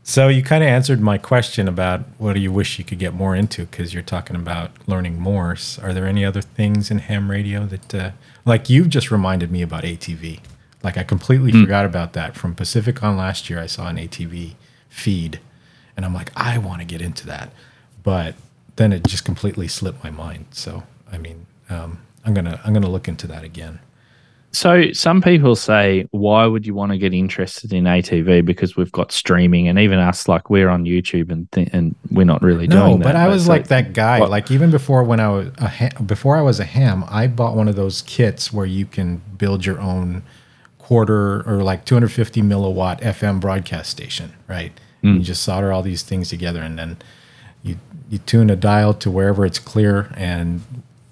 Speaker 2: So you kind of answered my question about what do you wish you could get more into because you're talking about learning Morse. Are there any other things in ham radio that, uh, like you've just reminded me about ATV? Like I completely forgot about that. From Pacificon last year, I saw an ATV feed, and I'm like, I want to get into that, but then it just completely slipped my mind. So I mean, um, I'm gonna I'm gonna look into that again.
Speaker 1: So some people say, why would you want to get interested in ATV? Because we've got streaming, and even us, like we're on YouTube, and th- and we're not really
Speaker 2: No,
Speaker 1: doing that.
Speaker 2: but I was like that guy.
Speaker 1: What?
Speaker 2: Like even before when I was a before I was a ham, I bought one of those kits where you can build your own quarter or like 250 milliwatt FM broadcast station, right?
Speaker 1: Hmm.
Speaker 2: You just solder all these things together, and then you you tune a dial to wherever it's clear, and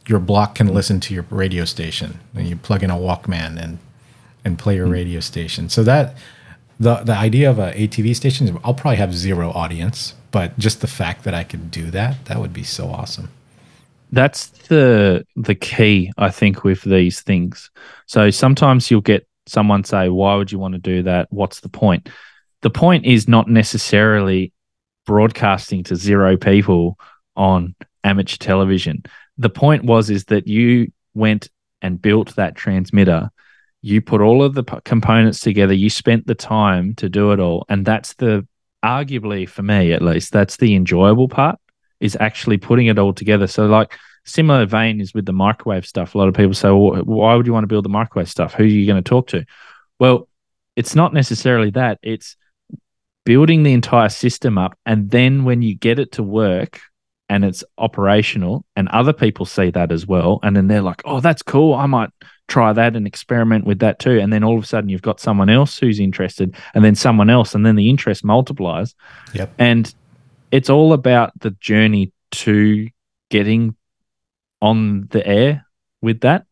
Speaker 2: your block can listen to your radio station. And you plug in a Walkman and and play your radio station. So that the the idea of a ATV station, is I'll probably have zero audience, but just the fact that I could do that, that would be so awesome.
Speaker 1: that's the the key i think with these things so sometimes you'll get someone say why would you want to do that what's the point the point is not necessarily broadcasting to zero people on amateur television the point was is that you went and built that transmitter you put all of the p- components together you spent the time to do it all and that's the arguably for me at least that's the enjoyable part is actually putting it all together. So, like similar vein is with the microwave stuff. A lot of people say, well, "Why would you want to build the microwave stuff? Who are you going to talk to?" Well, it's not necessarily that. It's building the entire system up, and then when you get it to work and it's operational, and other people see that as well, and then they're like, "Oh, that's cool. I might." Try that and experiment with that too. And then all of a sudden, you've got someone else who's interested, and then someone else, and then the interest multiplies.
Speaker 2: Yep.
Speaker 1: And it's all about the journey to getting on the air with that,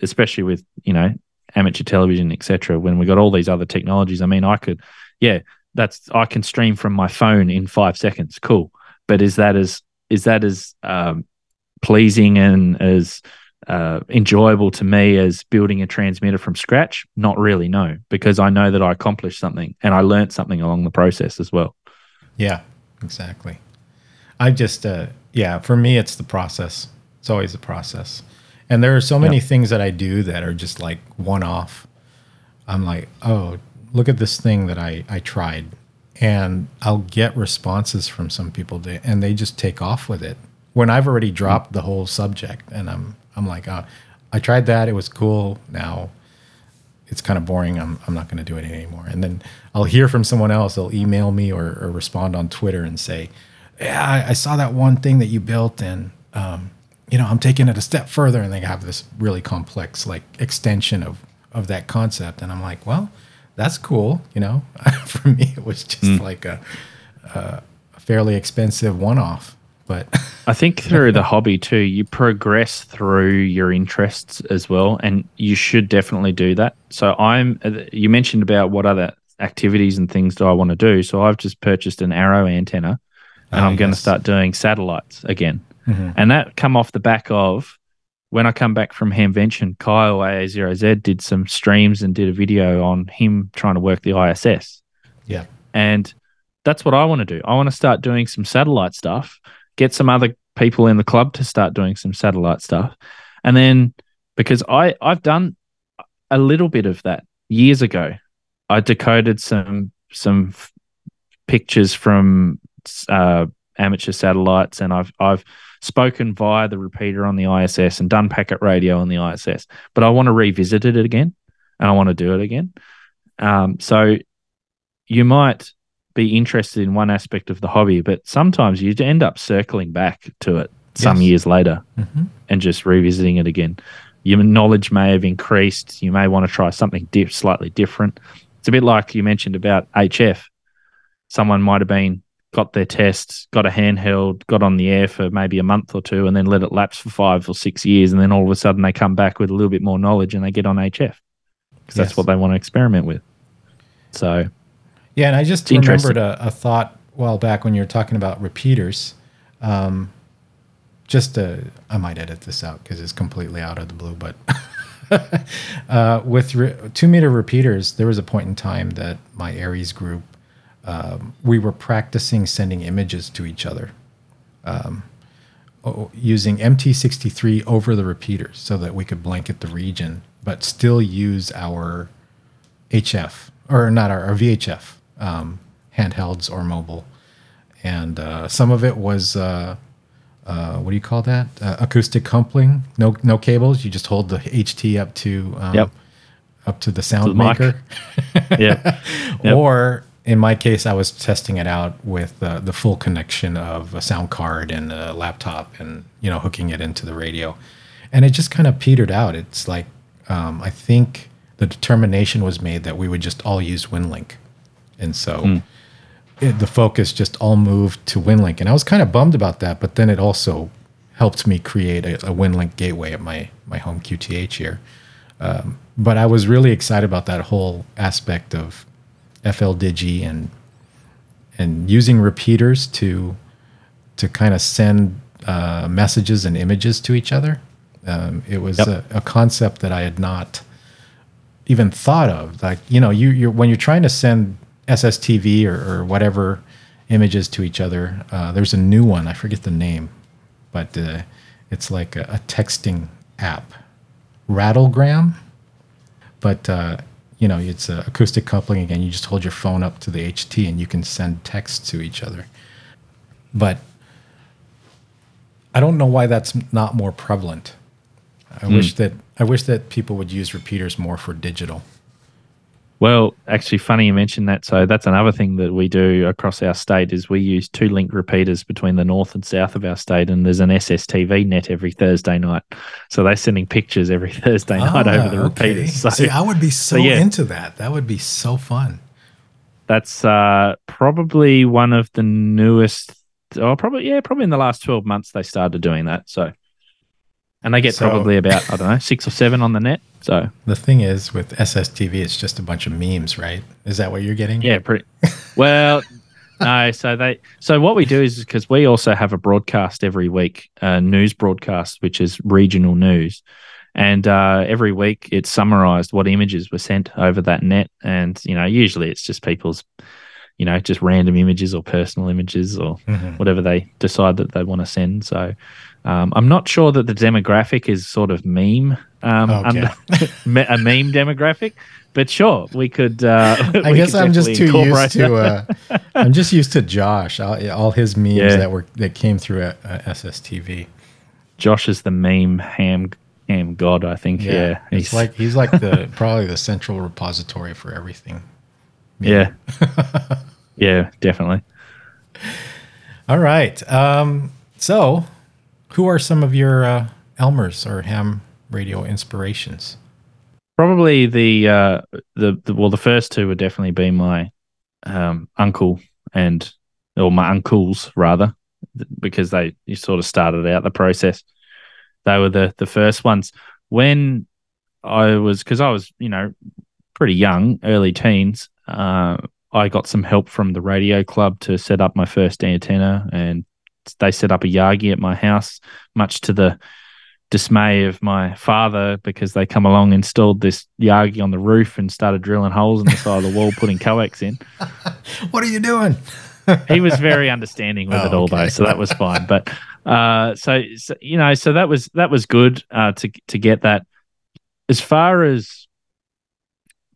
Speaker 1: especially with, you know, amateur television, etc. When we got all these other technologies. I mean, I could, yeah, that's I can stream from my phone in five seconds. Cool. But is that as is that as um, pleasing and as uh, enjoyable to me as building a transmitter from scratch? Not really, no, because I know that I accomplished something and I learned something along the process as well.
Speaker 2: Yeah, exactly. I just, uh, yeah, for me, it's the process. It's always the process. And there are so many
Speaker 1: Yep.
Speaker 2: things that I do that are just like one off. I'm like, oh, look at this thing that I, I tried. And I'll get responses from some people and they just take off with it. When I've already dropped the whole subject and I'm I'm like, oh, I tried that, it was cool. Now it's kind of boring. I'm, I'm not going to do it anymore. And then I'll hear from someone else. They'll email me or, or respond on Twitter and say, yeah, I, I saw that one thing that you built and, um, you know, I'm taking it a step further. And they have this really complex like extension of, of that concept. And I'm like, well, that's cool. You know, for me, it was just like a, a fairly expensive one-off, but
Speaker 1: I think through the hobby too, you progress through your interests as well, and you should definitely do that. So I'm. You mentioned about what other activities and things do I want to do. So I've just purchased an arrow antenna, and
Speaker 2: Ah,
Speaker 1: I'm going to start doing satellites again,
Speaker 2: Mhm.
Speaker 1: and that come off the back of. When I come back from Hamvention, Kyle AA0Z did some streams and did a video on him trying to work the ISS.
Speaker 2: yeah.
Speaker 1: And that's what I want to do. I want to start doing some satellite stuff, get some other people in the club to start doing some satellite stuff. And then because I I've done a little bit of that years ago. I decoded some some f- pictures from uh, amateur satellites and I've I've spoken via the repeater on the ISS and done packet radio on the ISS. But I want to revisit it again and I want to do it again. Um, so you might be interested in one aspect of the hobby, but sometimes you end up circling back to it some
Speaker 2: Yes.
Speaker 1: years later
Speaker 2: hmm
Speaker 1: and just revisiting it again. Your knowledge may have increased. You may want to try something di- slightly different. It's a bit like you mentioned about HF. Someone might have been got their tests, got a handheld, got on the air for maybe a month or two, and then let it lapse for five or six years, and then all of a sudden they come back with a little bit more knowledge and they get on HF because that's what they want to experiment with. So
Speaker 2: Yeah, and I just remembered a, a thought while back when you were talking about repeaters. Um, just to, I might edit this out because it's completely out of the blue, but uh, with re- two meter repeaters, there was a point in time that my ARES group, um, we were practicing sending images to each other um, using MT63 over the repeaters so that we could blanket the region, but still use our HF or not our, our VHF um, handhelds or mobile, and uh, some of it was uh, uh, what do you call that? Uh, acoustic coupling. No no cables. You just hold the HT up to um,
Speaker 1: Yep.
Speaker 2: up to the sound
Speaker 1: the
Speaker 2: maker.
Speaker 1: yeah, Yep.
Speaker 2: Or in my case, I was testing it out with uh, the full connection of a sound card and a laptop, and you know, hooking it into the radio, and it just kind of petered out. It's like um, I think the determination was made that we would just all use WinLink, and so it, the focus just all moved to WinLink, and I was kind of bummed about that. But then it also helped me create a, a WinLink gateway at my my home QTH here. Um, but I was really excited about that whole aspect of FLDigi and and using repeaters to to kind of send uh, messages and images to each other. Um, it was
Speaker 1: Yep.
Speaker 2: a, a concept that I had not even thought of. Like you know, you you're when you're trying to send SSTV or, or whatever images to each other. Uh, there's a new one. I forget the name, but uh, it's like a, a texting app, Rattlegram. But uh, you know, it's acoustic coupling again. You just hold your phone up to the HT and you can send text to each other. But I don't know why that's not more prevalent. I hmm. wish that I wish that people would use repeaters more for digital.
Speaker 1: Well, actually, funny you mentioned that. So that's another thing that we do across our state is we use two link repeaters between the north and south of our state, and there's an SSTV net every Thursday night. So they're sending pictures every Thursday night over the
Speaker 2: Ah, okay.
Speaker 1: repeaters. So
Speaker 2: See, I would be so,
Speaker 1: yeah.
Speaker 2: into that. That would be so fun.
Speaker 1: that's uh, probably one of the newest. Oh, probably yeah, probably in the last twelve months they started doing that. So, and they get
Speaker 2: So-
Speaker 1: probably about I don't know six or seven on the net. So
Speaker 2: The thing is, with SSTV, it's just a bunch of memes, right? Is that what you're getting?
Speaker 1: Yeah, pretty well. no, so they so what we do is because we also have a broadcast every week, a news broadcast, which is regional news, and uh, every week it's summarized what images were sent over that net, and you know usually it's just people's you know, just random images or personal images or
Speaker 2: Mhm.
Speaker 1: whatever they decide that they want to send. So um, I'm not sure that the demographic is sort of meme, um,
Speaker 2: Okay.
Speaker 1: under, a meme demographic, but sure, we could. Uh,
Speaker 2: I
Speaker 1: we
Speaker 2: guess
Speaker 1: could
Speaker 2: I'm just too used to. Uh, I'm just used to Josh. All, all his memes
Speaker 1: Yeah.
Speaker 2: that were that came through at uh, SSTV.
Speaker 1: Josh is the meme ham ham god, I think. Yeah,
Speaker 2: it's like he's like the probably the central repository for everything.
Speaker 1: yeah, yeah, definitely.
Speaker 2: All right. Um, so, who are some of your uh, Elmers or ham radio inspirations?
Speaker 1: Probably the uh, the, the well, the first two would definitely be my um, uncle and or my uncles rather, because they you sort of started out the process. They were the the first ones when I was because I was you know pretty young, early teens. Uh, I got some help from the radio club to set up my first antenna, and they set up a Yagi at my house, much to the dismay of my father because they come along, installed this Yagi on the roof, and started drilling holes in the side of the wall, putting coax in.
Speaker 2: What are you doing?
Speaker 1: He was very understanding with
Speaker 2: Oh,
Speaker 1: it all,
Speaker 2: okay.
Speaker 1: though, so that was fine. But uh, so, so you know, so that was that was good uh, to to get that. As far as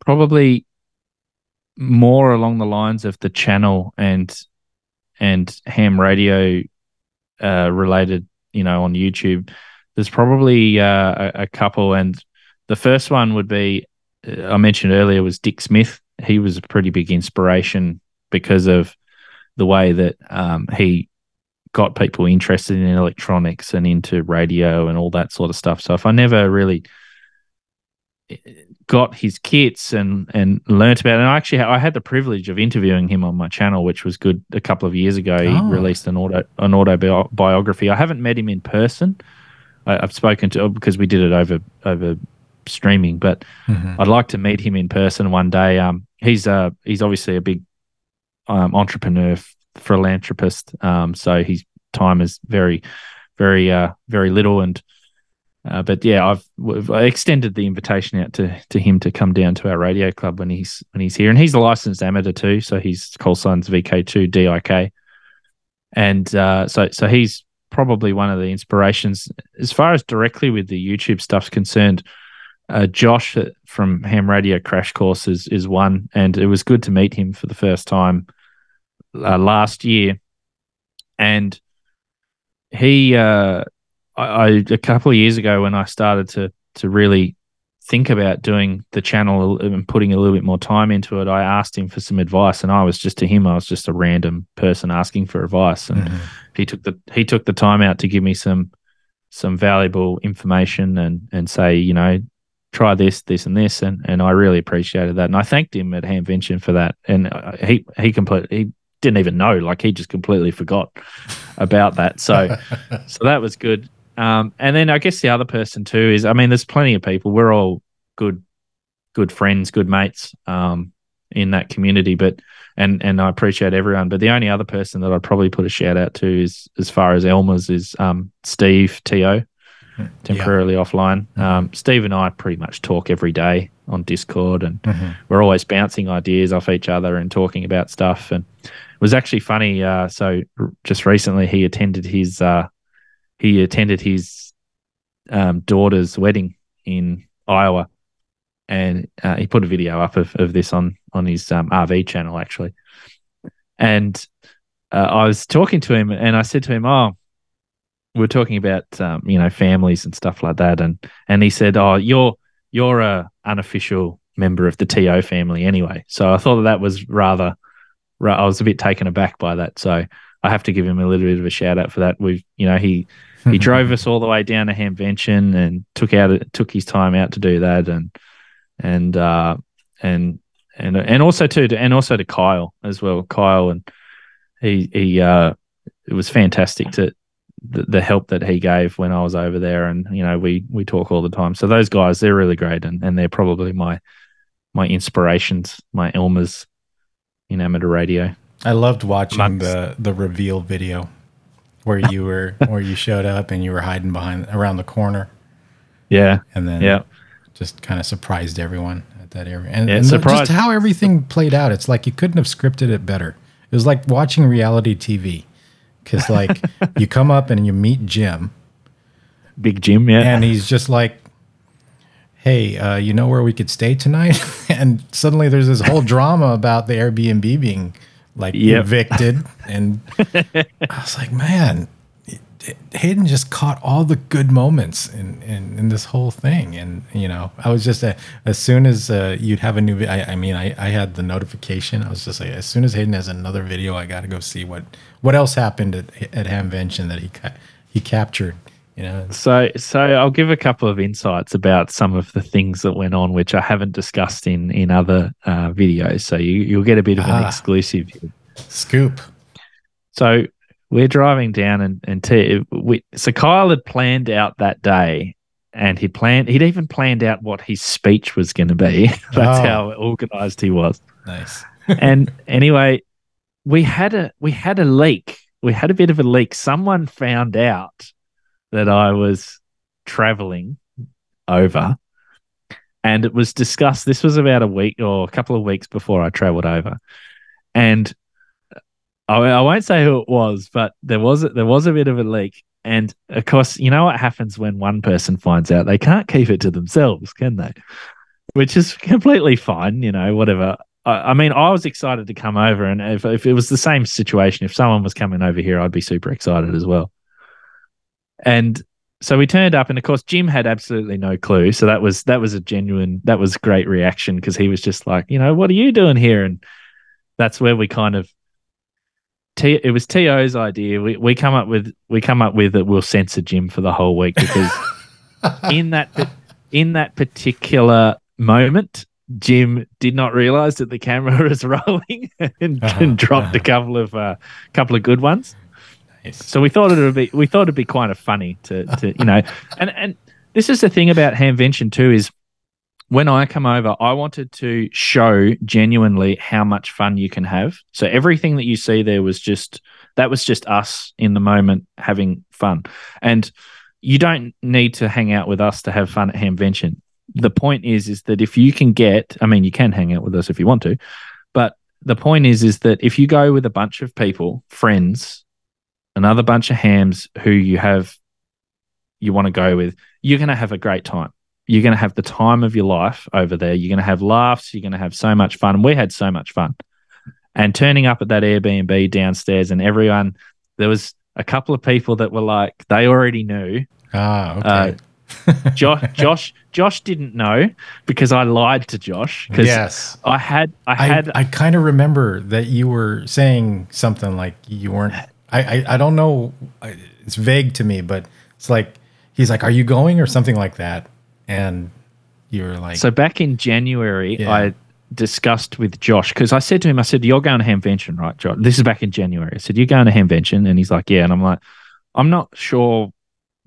Speaker 1: probably more along the lines of the channel and and ham radio uh, related, you know, on YouTube. There's probably uh, a, a couple, and the first one would be uh, I mentioned earlier was Dick Smith. He was a pretty big inspiration because of the way that um, he got people interested in electronics and into radio and all that sort of stuff. So if I never really got his kits and and learnt about it, and I actually I had the privilege of interviewing him on my channel, which was good a couple of years ago. He
Speaker 2: Oh.
Speaker 1: released an auto an autobiography. I haven't met him in person. I, I've spoken to because we did it over over streaming, but
Speaker 2: Mhm.
Speaker 1: I'd like to meet him in person one day. Um, he's uh he's obviously a big um, entrepreneur, philanthropist. Um, so his time is very, very, uh, very little. And uh, but yeah, I've, extended the invitation out to to him to come down to our radio club when he's when he's here, and he's a licensed amateur too. So he's call sign's VK2 DIK, and uh, so so he's probably one of the inspirations as far as directly with the YouTube stuff's concerned uh, Josh from Ham Radio Crash Course is, is one, and it was good to meet him for the first time uh, last year. And he, uh, I, I a couple of years ago when I started to to really think about doing the channel and putting a little bit more time into it, I asked him for some advice, and I was just to him, I was just a random person asking for advice, and
Speaker 2: Mhm.
Speaker 1: he took the he took the time out to give me some some valuable information and and say you know try this this and this. And and I really appreciated that. And I thanked him at Hamvention for that. And uh, he he completely he didn't even know. Like he just completely forgot about that. So so that was good um and then I guess the other person too is I mean there's plenty of people we're all good good friends good mates um in that community but and and I appreciate everyone. But the only other person that I'd probably put a shout out to is as far as Elmer's is um, Steve To, temporarily offline. Um, Steve and I pretty much talk every day on Discord, and
Speaker 2: Mhm.
Speaker 1: we're always bouncing ideas off each other and talking about stuff. And it was actually funny. Uh, so r- just recently, he attended his uh, he attended his um, daughter's wedding in Iowa, and uh, he put a video up of, of this on on his um, RV channel actually. And uh, I was talking to him, and I said to him, "Oh, we we're talking about um, you know families and stuff like that," and and he said, "Oh, you're you're a unofficial member of the To family anyway." So I thought that, that was rather, I was a bit taken aback by that. So I have to give him a little bit of a shout out for that. We've you know he he drove us all the way down to Hamvention and took out took his time out to do that and and uh and and and also too to, and also to Kyle as well. Kyle and he he uh it was fantastic to the, the help that he gave when I was over there and you know we we talk all the time. So those guys they're really great and, and they're probably my my inspirations my Elmer's in amateur radio.
Speaker 2: I loved watching
Speaker 1: Amongst-
Speaker 2: the the reveal video where you were where you showed up and you were hiding behind around the corner
Speaker 1: yeah
Speaker 2: and then
Speaker 1: yeah
Speaker 2: just kind of surprised everyone. at that area, and,
Speaker 1: Yeah,
Speaker 2: and the- just how everything played out. It's like you couldn't have scripted it better. It was like watching reality TV, because like you come up and you meet Jim,
Speaker 1: Big Jim, yeah.
Speaker 2: and he's just like, "Hey, uh, you know where we could stay tonight?" and suddenly there's this whole drama about the Airbnb being like
Speaker 1: Yep.
Speaker 2: evicted, and I was like, "Man." Hayden just caught all the good moments in, in, in this whole thing, and you know, I was just uh, as soon as uh, you'd have a new, vi- I, I mean, I, I had the notification. I was just like, as soon as Hayden has another video, I got to go see what what else happened at at Hamvention that he ca- he captured. You know,
Speaker 1: So, so I'll give a couple of insights about some of the things that went on, which I haven't discussed in in other uh, videos. So you you'll get a bit of an
Speaker 2: Ah.
Speaker 1: exclusive.
Speaker 2: scoop.
Speaker 1: So we're driving down, and and T, we, so Kyle had planned out that day, and he planned. He'd even planned out what his speech was going to be. That's
Speaker 2: Oh.
Speaker 1: how organised he was.
Speaker 2: Nice.
Speaker 1: and anyway, we had a we had a leak. We had a bit of a leak. Someone found out that I was traveling over, and it was discussed. This was about a week or a couple of weeks before I traveled over, and I, I won't say who it was, but there was a, there was a bit of a leak. And of course, you know what happens when one person finds out? They can't keep it to themselves, can they? Which is completely fine, you know, whatever. I, I mean, I was excited to come over, and if, if it was the same situation, if someone was coming over here, I'd be super excited as well. And so we turned up, and of course, Jim had absolutely no clue. So that was that was a genuine, that was great reaction because he was just like, you know, what are you doing here? And that's where we kind of T, it was To's idea. We we come up with we come up with that we'll censor Jim for the whole week because in that in that particular moment, Jim did not realize that the camera was rolling and,
Speaker 2: Uh-huh,
Speaker 1: and dropped a
Speaker 2: uh-huh.
Speaker 1: couple of uh, couple of good ones. So we thought it would be we thought it'd be kind of funny to to you know, and and this is the thing about Hamvention too is when I come over, I wanted to show genuinely how much fun you can have. So everything that you see there was just that was just us in the moment having fun, and you don't need to hang out with us to have fun at Hamvention. The point is, is that if you can get, I mean, you can hang out with us if you want to, but the point is, is that if you go with a bunch of people, friends, another bunch of hams who you have you want to go with, you're going to have a great time. You're going to have the time of your life over there. You're going to have laughs. You're going to have so much fun. We had so much fun. And turning up at that Airbnb downstairs, and everyone, there was a couple of people that were like, they already knew.
Speaker 2: Ah,
Speaker 1: Uh,
Speaker 2: okay.
Speaker 1: Josh, Josh, Josh didn't know because I lied to Josh because
Speaker 2: yes.
Speaker 1: I had, I
Speaker 2: I,
Speaker 1: had,
Speaker 2: I kind of remember that you were saying something like you weren't. I, I, I don't know. It's vague to me, but it's like he's like, "Are you going?" or something like that, and you're like,
Speaker 1: So back in January,
Speaker 2: Yeah.
Speaker 1: I discussed with Josh because I said to him, I said, "You're going to Hamvention, right, Josh?" This is back in January. I said, "You're going to Hamvention," and he's like, "Yeah." And I'm like, "I'm not sure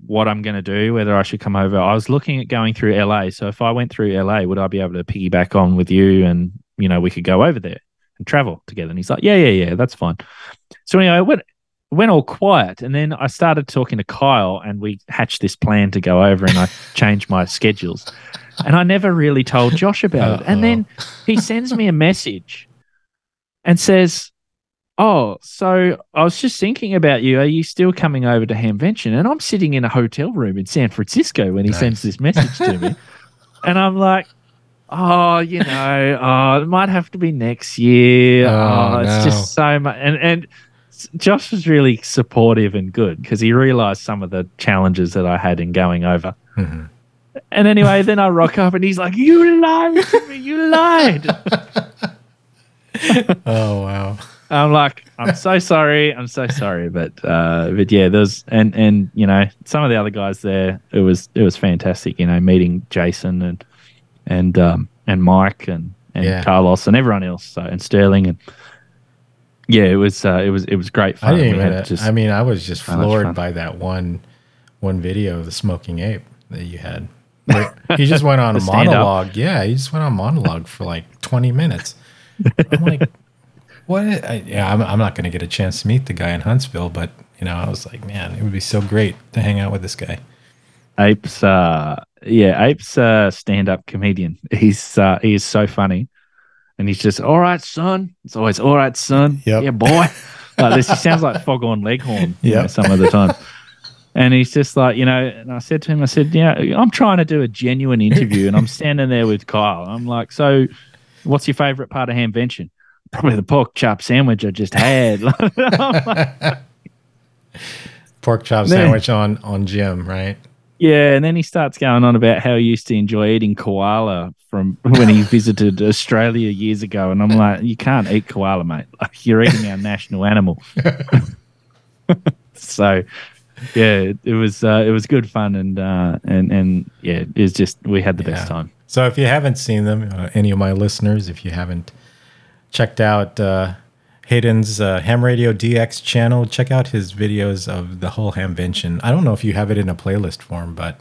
Speaker 1: what I'm going to do, whether I should come over." I was looking at going through LA. So if I went through LA, would I be able to piggyback on with you, and you know, we could go over there and travel together? And he's like, "Yeah, yeah, yeah, that's fine." So anyway, I went went all quiet and then I started talking to Kyle and we hatched this plan to go over and I changed my schedules. And I never really told Josh about it. And then he sends me a message and says, Oh, so I was just thinking about you. Are you still coming over to Hamvention? And I'm sitting in a hotel room in San Francisco when he
Speaker 2: Nice.
Speaker 1: sends this message to me. and I'm like, Oh, you know, oh, it might have to be next year.
Speaker 2: Oh,
Speaker 1: Oh, it's
Speaker 2: no.
Speaker 1: just so much. And and Josh was really supportive and good because he realized some of the challenges that I had in going over.
Speaker 2: Mhm.
Speaker 1: And anyway, then I rock up and he's like, You lied to me, you lied.
Speaker 2: "Oh wow."
Speaker 1: I'm like, I'm so sorry, I'm so sorry. But uh but yeah, there's and and you know, some of the other guys there, it was it was fantastic, you know, meeting Jason and and um and Mike and and
Speaker 2: Yeah.
Speaker 1: Carlos and everyone else, so and Sterling and yeah, it was uh, it was it was great
Speaker 2: I
Speaker 1: fun.
Speaker 2: didn't
Speaker 1: We
Speaker 2: even.
Speaker 1: had just-
Speaker 2: I mean, I was just floored by that one one video of the smoking ape that you had. He just went on a
Speaker 1: stand-up?
Speaker 2: monologue. Yeah, he just went on monologue for like twenty minutes. I'm like, what? I, yeah, I'm, I'm not going to get a chance to meet the guy in Huntsville, but you know, I was like, man, it would be so great to hang out with this guy.
Speaker 1: Ape's uh yeah, Ape's uh stand up comedian. He's uh he is so funny. And he's just all right, son. It's always all right, son.
Speaker 2: Yep.
Speaker 1: Yeah, boy. like this he sounds like Foghorn Leghorn,
Speaker 2: Yep.
Speaker 1: some of the time. And he's just like, you know, and I said to him, I said, yeah, I'm trying to do a genuine interview and I'm standing there with Kyle. I'm like, so what's your favorite part of Hamvention? Probably the pork chop sandwich I just had.
Speaker 2: Pork chop sandwich on on Jim, right?
Speaker 1: Yeah, and then he starts going on about how he used to enjoy eating koala from when he visited Australia years ago, and I'm like, you can't eat koala, mate. Like you're eating our national animal. so, yeah, it, was uh, it was good fun, and uh, and and yeah, it was just we had the best time.
Speaker 2: So if you haven't seen them, uh, any of my listeners, if you haven't checked out uh, Hayden's uh, Ham Radio DX channel, check out his videos of the whole Hamvention. I don't know if you have it in a playlist form, but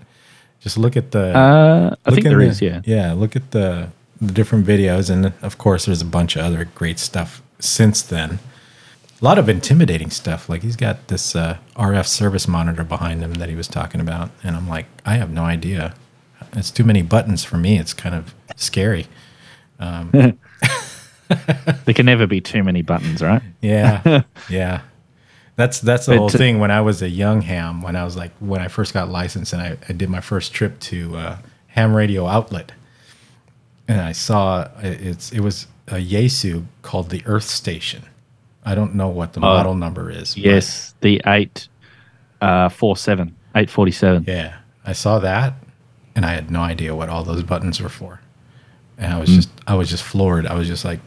Speaker 2: just look at the.
Speaker 1: Uh, I
Speaker 2: look
Speaker 1: think there
Speaker 2: the-
Speaker 1: is, yeah.
Speaker 2: Yeah, look at the the different videos, and of course, there's a bunch of other great stuff since then. A lot of intimidating stuff. Like he's got this uh, RF service monitor behind him that he was talking about, and I'm like, I have no idea. It's too many buttons for me. It's kind of scary.
Speaker 1: There can never be too many buttons, right?
Speaker 2: Yeah, yeah. That's that's the
Speaker 1: But
Speaker 2: whole
Speaker 1: to-
Speaker 2: thing. When I was a young ham, when I was like when I first got licensed, and I, I did my first trip to uh, ham radio outlet, and I saw it- it's it was a Yaesu called the Earth Station. I don't know what the model number is.
Speaker 1: Yes, the eight uh, four seven eight forty seven.
Speaker 2: yeah, I saw that, and I had no idea what all those buttons were for, and. I was just I was just floored. I was just like,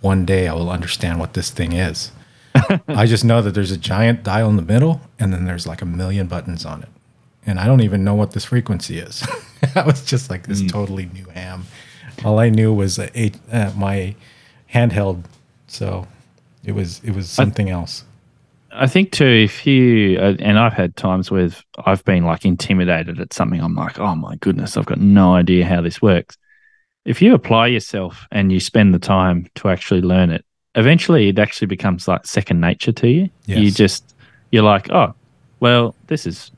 Speaker 2: one day I will understand what this thing is. I just know that there's a giant dial in the middle, and then there's like a million buttons on it, and I don't even know what this frequency is. I was just like this totally new ham. All I knew was a, eight, uh, my handheld, so it was it was something else.
Speaker 1: I think too, if you uh, and I've had times where I've been like intimidated at something. I'm like, oh my goodness, I've got no idea how this works. If you apply yourself and you spend the time to actually learn it, eventually it actually becomes like second nature to you. You just you're like, oh, well, this is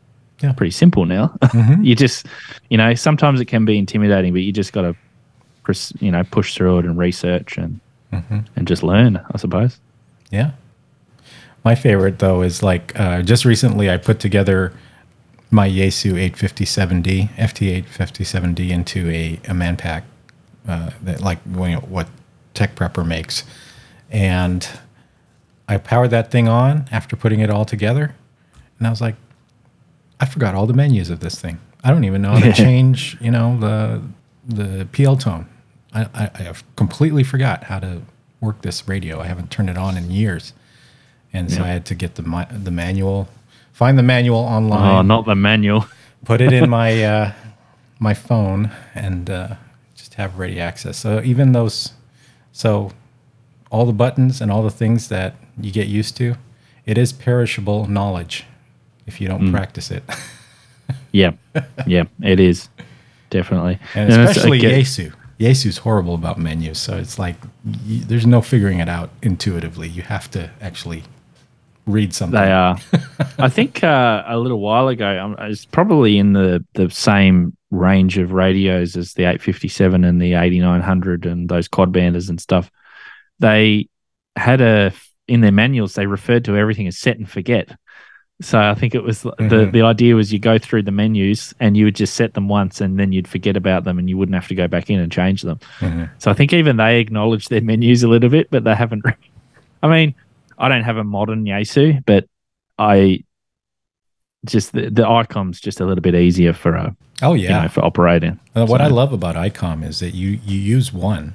Speaker 2: Yeah.
Speaker 1: pretty simple now.
Speaker 2: Mhm.
Speaker 1: you just, you know, sometimes it can be intimidating, but you just got to, you know, push through it and research and
Speaker 2: Mhm.
Speaker 1: and just learn. I suppose.
Speaker 2: Yeah. My favorite though is like uh, just recently I put together my Yaesu 857D, FT 857D into a, a man pack uh, that like you know, what Tech Prepper makes. And I powered that thing on after putting it all together. And I was like, I forgot all the menus of this thing. I don't even know how to change, you know, the the PL tone. I, I, I have completely forgot how to work this radio. I haven't turned it on in years, and so
Speaker 1: Yeah.
Speaker 2: I had to get the the manual, find the manual online,
Speaker 1: Oh, not the manual.
Speaker 2: put it in my uh, my phone, and uh, have ready access. So even those, so all the buttons and all the things that you get used to, it is perishable knowledge if you don't mm. practice it,
Speaker 1: Yeah, yeah, it is definitely,
Speaker 2: and
Speaker 1: it's-
Speaker 2: especially
Speaker 1: get-
Speaker 2: Yaesu. Yaesu's horrible about menus, so it's like y there's no figuring it out intuitively. You have to actually read something.
Speaker 1: They are. I think uh, a little while ago, um, it's probably in the the same range of radios as the 857 and the 8900 and those quad banders and stuff. They had a in their manuals they referred to everything as set and forget. So I think it was the
Speaker 2: Mhm.
Speaker 1: the idea was you go through the menus and you would just set them once and then you'd forget about them and you wouldn't have to go back in and change them.
Speaker 2: Mhm.
Speaker 1: So I think even they acknowledge their menus a little bit, but they haven't. I mean, I don't have a modern Yaesu, but I just the, the ICOM's just a little bit easier for a
Speaker 2: Oh
Speaker 1: you
Speaker 2: yeah.
Speaker 1: know for operating.
Speaker 2: Uh, what
Speaker 1: So-
Speaker 2: I love about ICOM is that you you use one,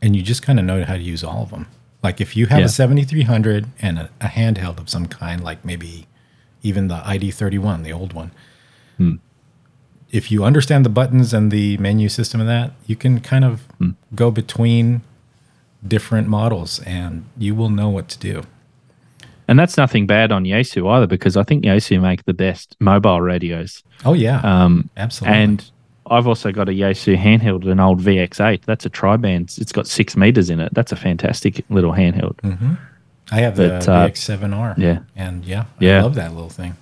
Speaker 2: and you just kind of know how to use all of them. Like if you have
Speaker 1: Yeah.
Speaker 2: a 7300 and a, a handheld of some kind, like maybe even the ID31, the old one.
Speaker 1: Hmm.
Speaker 2: If you understand the buttons and the menu system of that, you can kind of
Speaker 1: Hmm.
Speaker 2: go between different models, and you will know what to do.
Speaker 1: And that's nothing bad on Yaesu either, because I think Yaesu make the best mobile radios.
Speaker 2: Oh yeah,
Speaker 1: Um,
Speaker 2: absolutely.
Speaker 1: and I've also got a Yaesu handheld, an old VX8. That's a tri-band. It's got six meters in it. That's a fantastic little handheld.
Speaker 2: hmm I have the
Speaker 1: But, uh,
Speaker 2: VX7R.
Speaker 1: yeah.
Speaker 2: and yeah, I
Speaker 1: Yeah.
Speaker 2: love that little thing.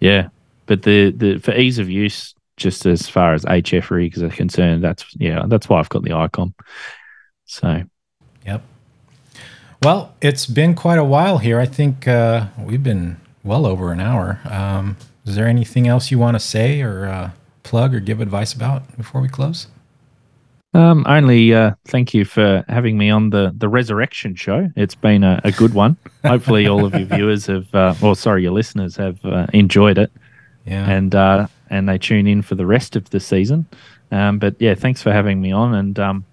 Speaker 1: Yeah. but the the for ease of use, just as far as HF rigs are concerned, that's yeah, that's why I've got the ICOM. So.
Speaker 2: Well, it's been quite a while here. I think uh, we've been well over an hour. Um, is there anything else you want to say or uh, plug or give advice about before we close?
Speaker 1: Um, only uh, thank you for having me on the the Resurrection Show. It's been a, a good one. Hopefully, all of your viewers have, uh, or sorry, your listeners have uh, enjoyed it.
Speaker 2: Yeah.
Speaker 1: And uh, and they tune in for the rest of the season. Um, but yeah, thanks for having me on. And um,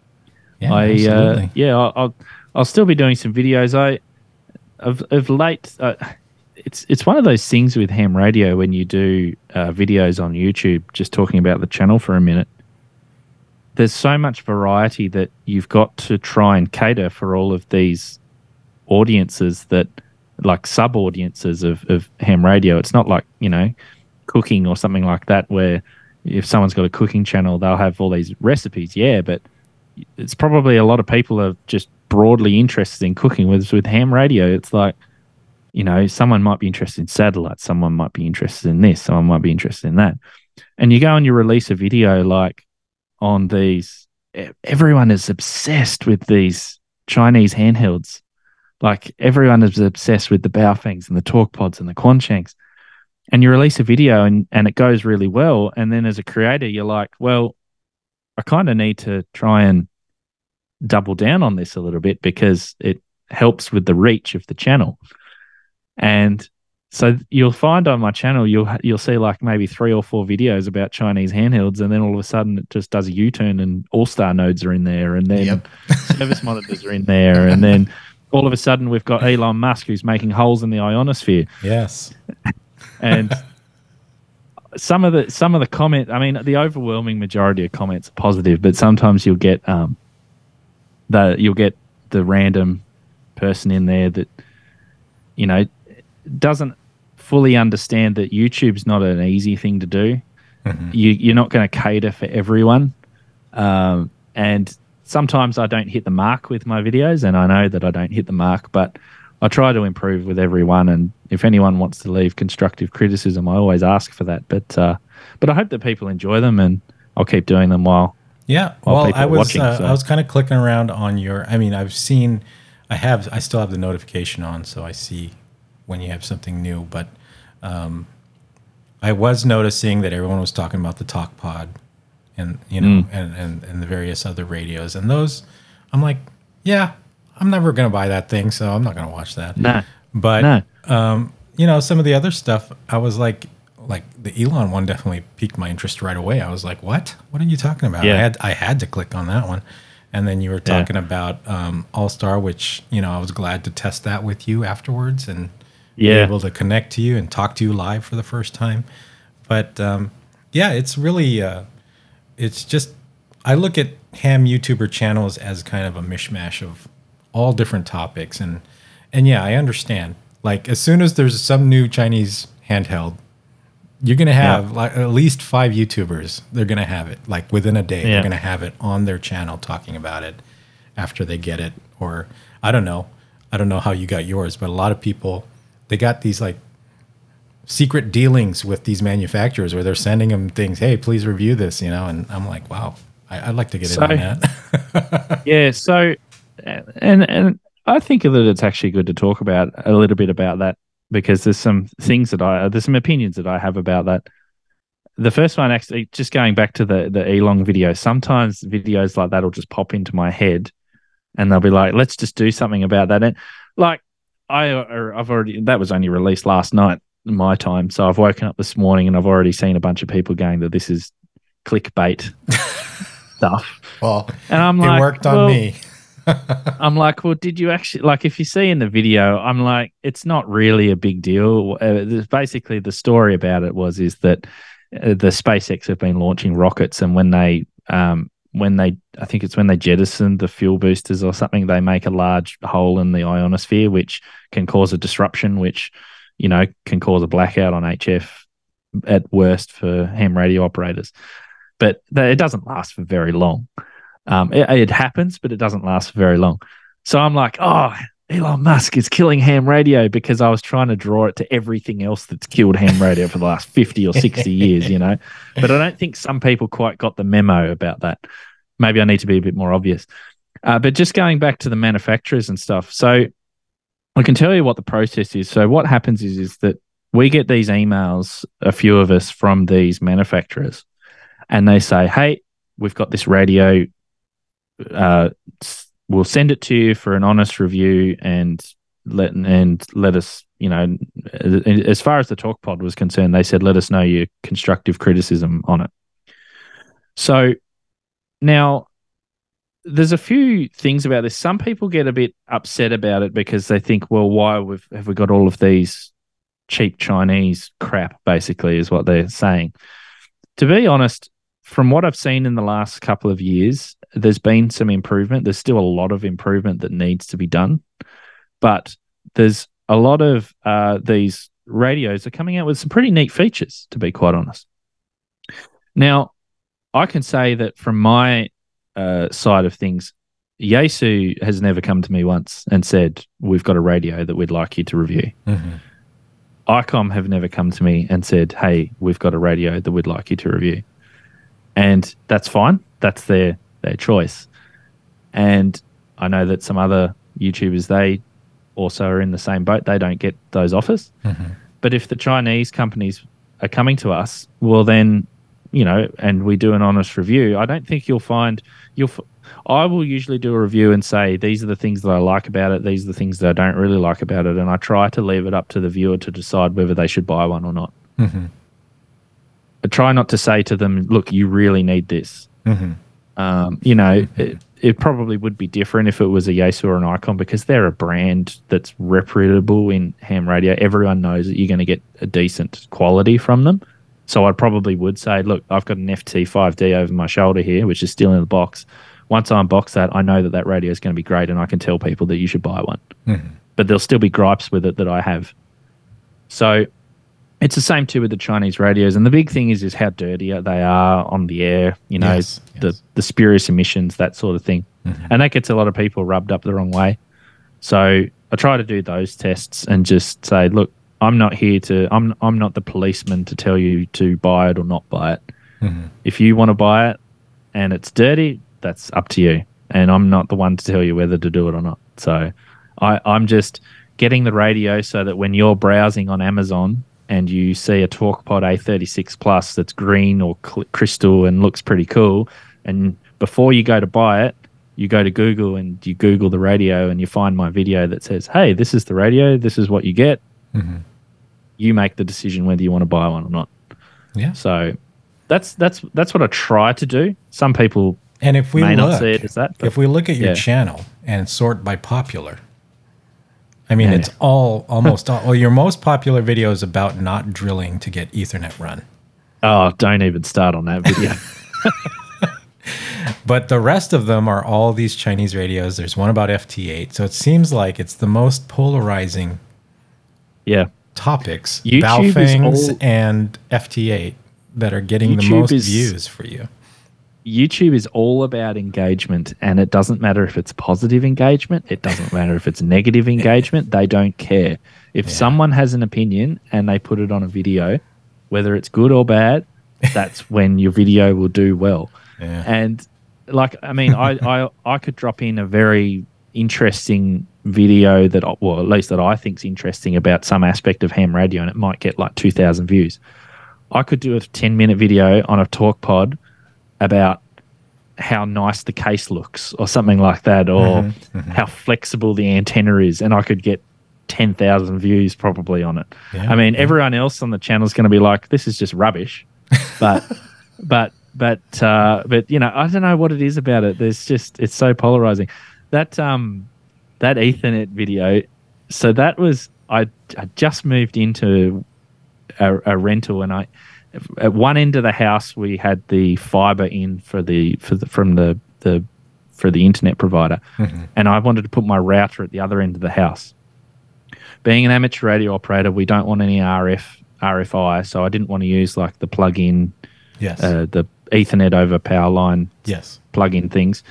Speaker 2: yeah,
Speaker 1: I uh, yeah, I'll, I'll I'll still be doing some videos. I of of late. Uh, it's it's one of those things with ham radio when you do uh, videos on YouTube, just talking about the channel for a minute there's so much variety that you've got to try and cater for all of these audiences that like sub audiences of, of ham radio. It's not like, you know, cooking or something like that where if someone's got a cooking channel, they'll have all these recipes. Yeah, but it's probably a lot of people are just broadly interested in cooking. With with ham radio, it's like, you know, someone might be interested in satellites, someone might be interested in this, someone might be interested in that. And you go and you release a video like on these. Everyone is obsessed with these Chinese handhelds. Like everyone is obsessed with the Baofengs and the Talk Pods and the Quanshengs. And you release a video and, and it goes really well. And then as a creator, you're like, well, I kind of need to try and double down on this a little bit because it helps with the reach of the channel. And so you'll find on my channel you'll you'll see like maybe three or four videos about Chinese handhelds, and then all of a sudden it just does a U turn, and All Star nodes are in there, and then
Speaker 2: Yep.
Speaker 1: service monitors are in there, and then all of a sudden we've got Elon Musk who's making holes in the ionosphere,
Speaker 2: Yes.
Speaker 1: and some of the some of the comment, I mean, the overwhelming majority of comments are positive, but sometimes you'll get um the you'll get the random person in there that you know doesn't fully understand that YouTube's not an easy thing to do.
Speaker 2: Mhm.
Speaker 1: You, you're not going to cater for everyone. Um, and sometimes I don't hit the mark with my videos, and I know that I don't hit the mark, but I try to improve with everyone. And if anyone wants to leave constructive criticism, I always ask for that. But uh, but I hope that people enjoy them, and I'll keep doing them while
Speaker 2: Yeah. Well, I was
Speaker 1: watching,
Speaker 2: uh,
Speaker 1: so-
Speaker 2: I was kind of clicking around on your. I mean, I've seen, I have, I still have the notification on, so I see when you have something new. But um, I was noticing that everyone was talking about the Talk Pod, and you know,
Speaker 1: Mm.
Speaker 2: and, and and the various other radios, and those. I'm like, yeah, I'm never gonna buy that thing, so I'm not gonna watch that.
Speaker 1: no,
Speaker 2: But
Speaker 1: no,
Speaker 2: um, you know, some of the other stuff, I was like, like the Elon one definitely piqued my interest right away. I was like, what? What are you talking about?
Speaker 1: Yeah.
Speaker 2: I had I had to click on that one. And then you were
Speaker 1: Yeah.
Speaker 2: talking about um, All Star, which you know I was glad to test that with you afterwards and be
Speaker 1: Yeah.
Speaker 2: able to connect to you and talk to you live for the first time. But um, yeah, it's really uh, it's just I look at ham YouTuber channels as kind of a mishmash of all different topics and and yeah, I understand. Like as soon as there's some new Chinese handheld, you're gonna have like at least five YouTubers. They're gonna have it like within a day.
Speaker 1: Yeah.
Speaker 2: They're gonna have it on their channel talking about it after they get it. Or I don't know. I don't know how you got yours, but a lot of people they got these like secret dealings with these manufacturers where they're sending them things. Hey, please review this. You know, and I'm like, wow, I, I'd like to get
Speaker 1: So-
Speaker 2: in on that.
Speaker 1: yeah. So, and and I think that it's actually good to talk about a little bit about that because there's some things that I there's some opinions that I have about that. The first one, actually, just going back to the the Elon video. Sometimes videos like that will just pop into my head, and they'll be like, "Let's just do something about that." And like, I I've already that was only released last night my time, so I've woken up this morning and I've already seen a bunch of people going that this is clickbait stuff,
Speaker 2: well,
Speaker 1: and I'm
Speaker 2: it
Speaker 1: like,
Speaker 2: worked on
Speaker 1: well,
Speaker 2: me.
Speaker 1: I'm like, well, did you actually like? If you see in the video, I'm like, it's not really a big deal. Uh, basically, the story about it was is that uh, the SpaceX have been launching rockets, and when they, um, when they, I think it's when they jettison the fuel boosters or something, they make a large hole in the ionosphere, which can cause a disruption, which you know can cause a blackout on HF at worst for ham radio operators. But it doesn't last for very long. Um, it, it happens, but it doesn't last very long. So I'm like, oh, Elon Musk is killing ham radio because I was trying to draw it to everything else that's killed ham radio for the last 50 or 60 years, you know. But I don't think some people quite got the memo about that. Maybe I need to be a bit more obvious. Uh, but just going back to the manufacturers and stuff. So I can tell you what the process is. So what happens is is that we get these emails, a few of us from these manufacturers, and they say, "Hey, we've got this radio. Uh, we'll send it to you for an honest review and let and let us, you know, as far as the talk pod was concerned, they said let us know your constructive criticism on it. So now there's a few things about this. Some people get a bit upset about it because they think, well, why have we got all of these cheap Chinese crap? Basically, is what they're saying. To be honest, from what I've seen in the last couple of years, there's been some improvement. There's still a lot of improvement that needs to be done, but there's a lot of uh, these radios are coming out with some pretty neat features. To be quite honest, now I can say that from my uh, side of things, Yaesu has never come to me once and said, We've got a radio that we'd like you to review. Mm-hmm. ICOM have never come to me and said, Hey, we've got a radio that we'd like you to review. And that's fine. That's their their choice. And I know that some other YouTubers, they also are in the same boat. They don't get those offers. Mm-hmm. But if the Chinese companies are coming to us, well, then, you know, and we do an honest review, I don't think you'll find you'll. I will usually do a review and say these are the things that I like about it, these are the things that I don't really like about it, and I try to leave it up to the viewer to decide whether they should buy one or not. Mm-hmm. I try not to say to them, "Look, you really need this." Mm-hmm. Um, you know, it, it, probably would be different if it was a Yaesu or an ICOM because they're a brand that's reputable in ham radio. Everyone knows that you're going to get a decent quality from them. So I probably would say, look, I've got an FT5D over my shoulder here, which is still in the box. Once I unbox that, I know that that radio is going to be great, and I can tell people that you should buy one. Mm-hmm. But there'll still be gripes with it that I have. So it's the same too with the Chinese radios, and the big thing is is how dirty they are on the air. You know, yes, the yes. the spurious emissions, that sort of thing, mm-hmm. and that gets a lot of people rubbed up the wrong way. So I try to do those tests and just say, look, I'm not here to. I'm I'm not the policeman to tell you to buy it or not buy it. Mm-hmm. If you want to buy it and it's dirty, that's up to you. And I'm not the one to tell you whether to do it or not. So I, I'm just getting the radio so that when you're browsing on Amazon and you see a TalkPod A36 Plus that's green or cl- crystal and looks pretty cool, and before you go to buy it, you go to Google and you Google the radio and you find my video that says, "Hey, this is the radio. This is what you get." Mm-hmm. You make the decision whether you want to buy one or not.
Speaker 2: Yeah.
Speaker 1: So that's that's that's what I try to do. Some people
Speaker 2: and if we may look, not see it as that. But, if we look at your yeah. channel and sort by popular, I mean, yeah. it's all almost all. Well, your most popular video is about not drilling to get Ethernet run.
Speaker 1: Oh, don't even start on that video.
Speaker 2: but the rest of them are all these Chinese radios. There's one about FT8. So it seems like it's the most polarizing
Speaker 1: yeah
Speaker 2: topics, YouTube Baofengs all, and FT8 that are getting YouTube the most is, views for you.
Speaker 1: YouTube is all about engagement, and it doesn't matter if it's positive engagement, it doesn't matter if it's negative engagement, they don't care. If yeah. someone has an opinion and they put it on a video, whether it's good or bad, that's when your video will do well. Yeah. And like, I mean, I, I, I could drop in a very interesting video that, well, at least that I think is interesting about some aspect of ham radio, and it might get like 2,000 views. I could do a 10 minute video on a talk pod about how nice the case looks or something like that or mm-hmm, mm-hmm. how flexible the antenna is and I could get 10,000 views probably on it. Yeah, I mean yeah. everyone else on the channel is going to be like this is just rubbish. But but but uh, but you know I don't know what it is about it. There's just it's so polarizing. That um that Ethernet video so that was I, I just moved into a, a rental and I at one end of the house we had the fiber in for the for the from the the for the internet provider, mm-hmm. and I wanted to put my router at the other end of the house. Being an amateur radio operator, we don't want any RF RFI, so I didn't want to use like the plug-in,
Speaker 2: yes,
Speaker 1: uh, the Ethernet over power line,
Speaker 2: yes,
Speaker 1: plug-in things.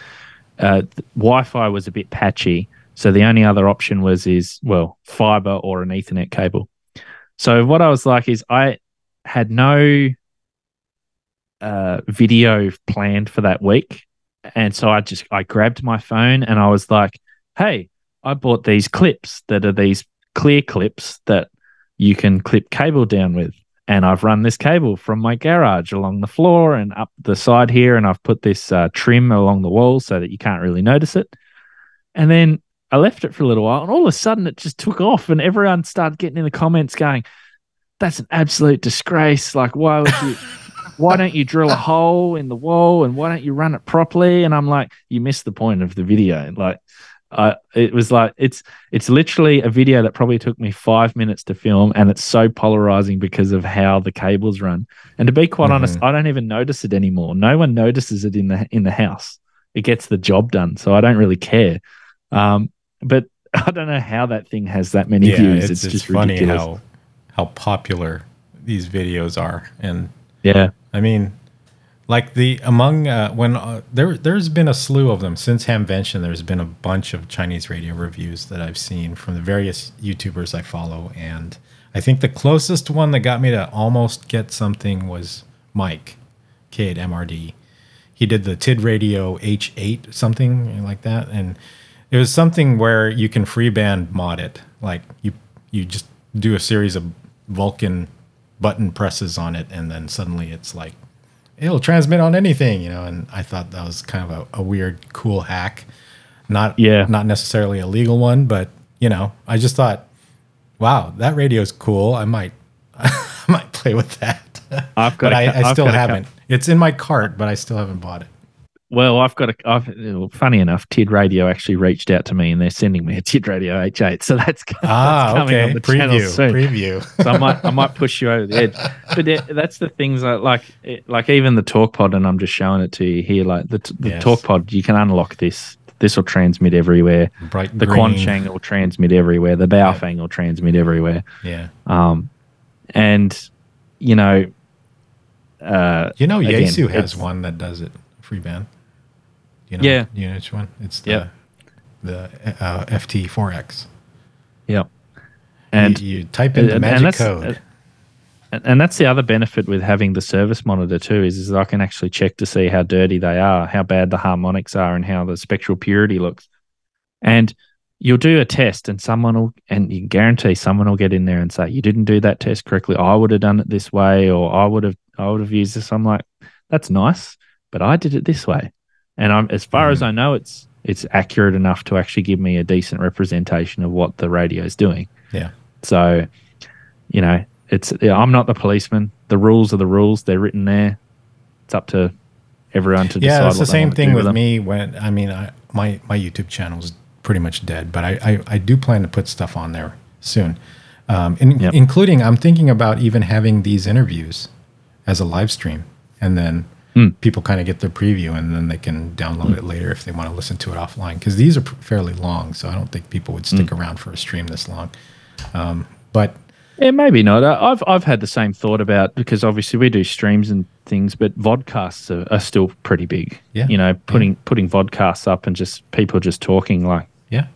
Speaker 1: Uh, Wi-Fi was a bit patchy, So the only other option was is well fiber or an Ethernet cable. So what I was like is I had no uh, video planned for that week, and so I just I grabbed my phone and I was like, "Hey, I bought these clips that are these clear clips that you can clip cable down with." And I've run this cable from my garage along the floor and up the side here, and I've put this uh, trim along the wall so that you can't really notice it. And then I left it for a little while, and all of a sudden it just took off, and everyone started getting in the comments going, "That's an absolute disgrace! Like, why would you? why don't you drill a hole in the wall, and why don't you run it properly?" And I'm like, "You missed the point of the video. Like, uh, it was like it's it's literally a video that probably took me five minutes to film, and it's so polarizing because of how the cables run. And to be quite mm-hmm. honest, I don't even notice it anymore. No one notices it in the in the house. It gets the job done, so I don't really care. Um, but I don't know how that thing has that many
Speaker 2: yeah,
Speaker 1: views.
Speaker 2: It's, it's, it's just funny ridiculous. how how popular these videos are, and
Speaker 1: yeah,
Speaker 2: I mean, like the among uh, when uh, there there's been a slew of them since Hamvention. There's been a bunch of Chinese radio reviews that I've seen from the various YouTubers I follow, and I think the closest one that got me to almost get something was Mike K8MRD. He did the TID Radio H8 something like that, and it was something where you can freeband mod it. Like you you just do a series of Vulcan button presses on it, and then suddenly it's like it'll transmit on anything, you know. And I thought that was kind of a, a weird, cool hack. Not yeah, not necessarily a legal one, but you know, I just thought, wow, that radio's cool. I might I might play with that. I've got, but I, I still haven't. It's in my cart, but I still haven't bought it.
Speaker 1: Well, I've got a. I've, funny enough, TID Radio actually reached out to me, and they're sending me a TID Radio H8. So that's,
Speaker 2: ah, that's coming okay. on the preview, channel soon. Preview.
Speaker 1: so I might, I might push you over the edge. But it, that's the things that, like, it, like even the Talk Pod, and I'm just showing it to you here. Like the, the yes. Talk Pod, you can unlock this. This will transmit everywhere.
Speaker 2: Bright
Speaker 1: the
Speaker 2: green.
Speaker 1: Quansheng will transmit everywhere. The Baofeng yeah. will transmit everywhere.
Speaker 2: Yeah.
Speaker 1: Um, and you know, uh,
Speaker 2: you know, Yaesu has one that does it free band. You know, yeah. You know which one? It's the yep. the uh, FT4X.
Speaker 1: Yep. And
Speaker 2: you, you type in the magic code.
Speaker 1: Uh, and that's the other benefit with having the service monitor too is, is that I can actually check to see how dirty they are, how bad the harmonics are, and how the spectral purity looks. And you'll do a test, and someone will, and you guarantee someone will get in there and say, "You didn't do that test correctly. I would have done it this way, or I would have, I would have used this." I'm like, "That's nice, but I did it this way." And I'm as far mm. as I know, it's it's accurate enough to actually give me a decent representation of what the radio is doing.
Speaker 2: Yeah.
Speaker 1: So, you know, it's I'm not the policeman. The rules are the rules. They're written there. It's up to everyone to
Speaker 2: yeah,
Speaker 1: decide.
Speaker 2: Yeah, it's the same thing with, with me. When I mean, I, my my YouTube channel is pretty much dead, but I, I, I do plan to put stuff on there soon, um, in, yep. including I'm thinking about even having these interviews as a live stream, and then mm. people kind of get the preview and then they can download mm. it later if they want to listen to it offline. Because these are fairly long, so I don't think people would stick mm. around for a stream this long. Um, but
Speaker 1: yeah, maybe not. I've I've had the same thought about because obviously we do streams and things, but vodcasts are, are still pretty big.
Speaker 2: Yeah,
Speaker 1: you know, putting yeah. putting vodcasts up and just people just talking like
Speaker 2: yeah.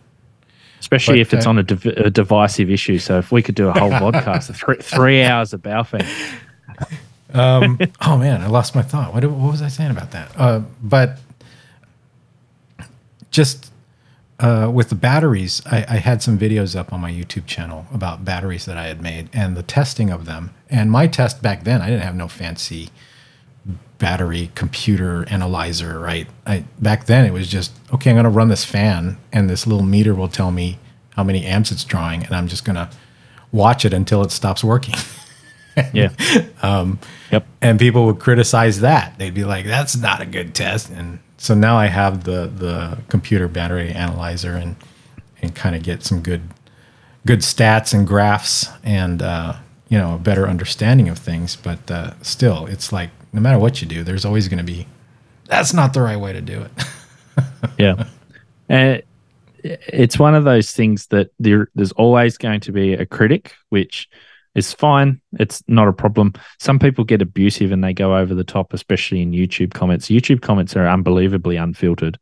Speaker 1: Especially but, if it's uh, on a, div- a, divisive issue. So if we could do a whole podcast, three, three hours of Baofeng,
Speaker 2: um, oh man, I lost my thought. What, what was I saying about that? Uh, but just uh, with the batteries, I, I, had some videos up on my YouTube channel about batteries that I had made and the testing of them. And my test back then, I didn't have no fancy battery computer analyzer, right? I, back then, it was just okay. I'm going to run this fan, and this little meter will tell me how many amps it's drawing, and I'm just going to watch it until it stops working.
Speaker 1: yeah.
Speaker 2: Um, yep. And people would criticize that. They'd be like, "That's not a good test." And so now I have the the computer battery analyzer and and kind of get some good good stats and graphs and uh, you know a better understanding of things. But uh, still, it's like no matter what you do, there's always going to be that's not the right way to do it.
Speaker 1: yeah. And it's one of those things that there, there's always going to be a critic, which is fine. It's not a problem. Some people get abusive and they go over the top, especially in YouTube comments. YouTube comments are unbelievably unfiltered.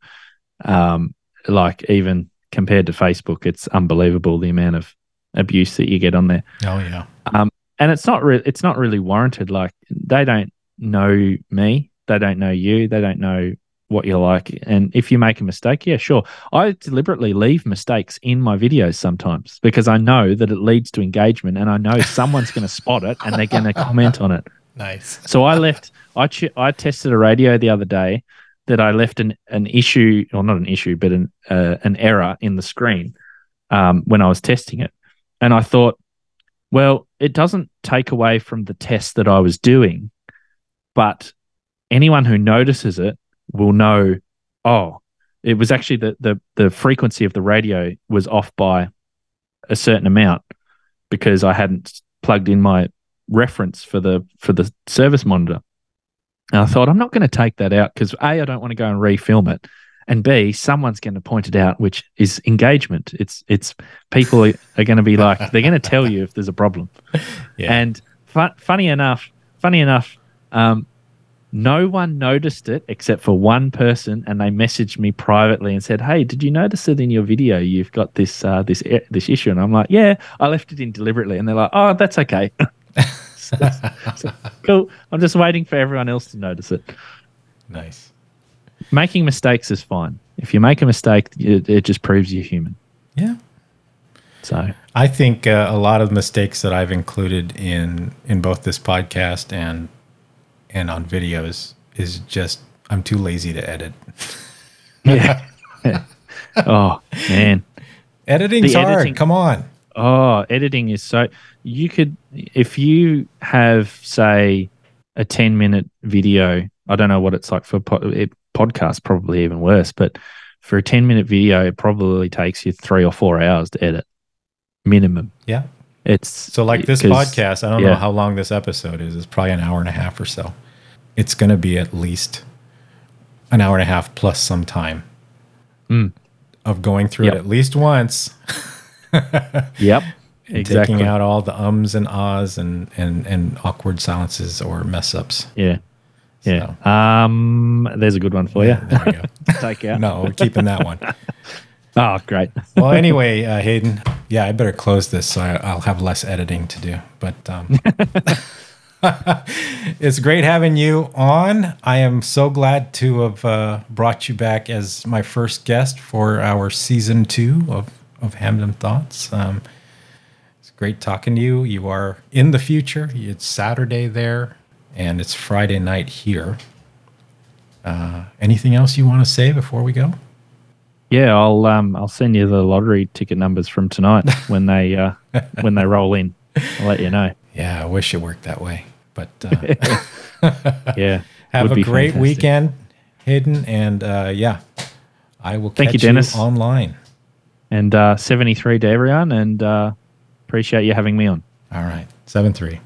Speaker 1: Um, like even compared to Facebook, it's unbelievable the amount of abuse that you get on there.
Speaker 2: Oh yeah.
Speaker 1: Um, And it's not re- it's not really warranted. Like they don't know me, they don't know you, they don't know what you're like. And if you make a mistake, yeah, sure. I deliberately leave mistakes in my videos sometimes because I know that it leads to engagement, and I know someone's going to spot it and they're going to comment on it.
Speaker 2: Nice.
Speaker 1: So I left. I ch- I tested a radio the other day that I left an an issue, or not an issue, but an uh, an error in the screen um, when I was testing it, and I thought, well, it doesn't take away from the test that I was doing, but anyone who notices it will know. Oh, it was actually the the the frequency of the radio was off by a certain amount because I hadn't plugged in my reference for the for the service monitor. And I thought I'm not going to take that out because a I don't want to go and refilm it, and b someone's going to point it out, which is engagement. It's it's people are, going to be like they're going to tell you if there's a problem.
Speaker 2: Yeah.
Speaker 1: And fu- funny enough, funny enough, um, no one noticed it except for one person, and they messaged me privately and said, "Hey, did you notice that in your video you've got this uh, this this issue?" And I'm like, "Yeah, I left it in deliberately." And they're like, "Oh, that's okay." So- so, cool. I'm just waiting for everyone else to notice it.
Speaker 2: nice.
Speaker 1: Making mistakes is fine. If you make a mistake, it, it just proves you're human.
Speaker 2: Yeah.
Speaker 1: So
Speaker 2: I think uh, a lot of mistakes that I've included in in both this podcast and and on videos is just I'm too lazy to edit.
Speaker 1: yeah. oh man.
Speaker 2: Editing's
Speaker 1: The
Speaker 2: hard.
Speaker 1: editing-
Speaker 2: Come on.
Speaker 1: Oh, editing is so. You could, if you have, say, a 10 minute video, I don't know what it's like for po- it, podcast, probably even worse, but for a 10 minute video, it probably takes you three or four hours to edit, minimum.
Speaker 2: Yeah.
Speaker 1: It's
Speaker 2: So like this podcast, I don't know how long this episode is. It's probably an hour and a half or so. It's going to be at least an hour and a half plus some time
Speaker 1: Mm.
Speaker 2: of going through
Speaker 1: Yep.
Speaker 2: it at least once.
Speaker 1: Yep. exactly.
Speaker 2: taking out all the ums and ahs and, and, and awkward silences or mess ups.
Speaker 1: Yeah. Yeah. Um, there's a good one for you.
Speaker 2: There we go.
Speaker 1: Take out.
Speaker 2: no, we're keeping that one.
Speaker 1: Oh, great.
Speaker 2: Well, anyway, uh, Hayden, yeah, I better close this so I, I'll have less editing to do. But um, it's great having you on. I am so glad to have uh, brought you back as my first guest for our season two of, of Hamdom Thoughts. Um, it's great talking to you. You are in the future. It's Saturday there, and it's Friday night here. Uh, anything else you want to say before we go?
Speaker 1: Yeah, I'll um I'll send you the lottery ticket numbers from tonight when they uh when they roll in. I'll let you know.
Speaker 2: Yeah, I wish it worked that way. But uh,
Speaker 1: Yeah.
Speaker 2: have a great
Speaker 1: fantastic.
Speaker 2: weekend, Hayden, and uh, yeah, I will
Speaker 1: Thank you,
Speaker 2: catch you,
Speaker 1: Dennis.
Speaker 2: online.
Speaker 1: And uh 73 to everyone and uh appreciate you having me on.
Speaker 2: All right, seven three.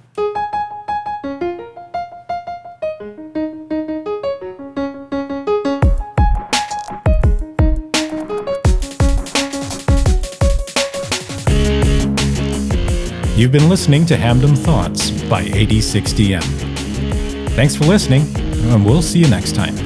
Speaker 2: You've been listening to Hamdom Thoughts by AD6DM. Thanks for listening, and we'll see you next time.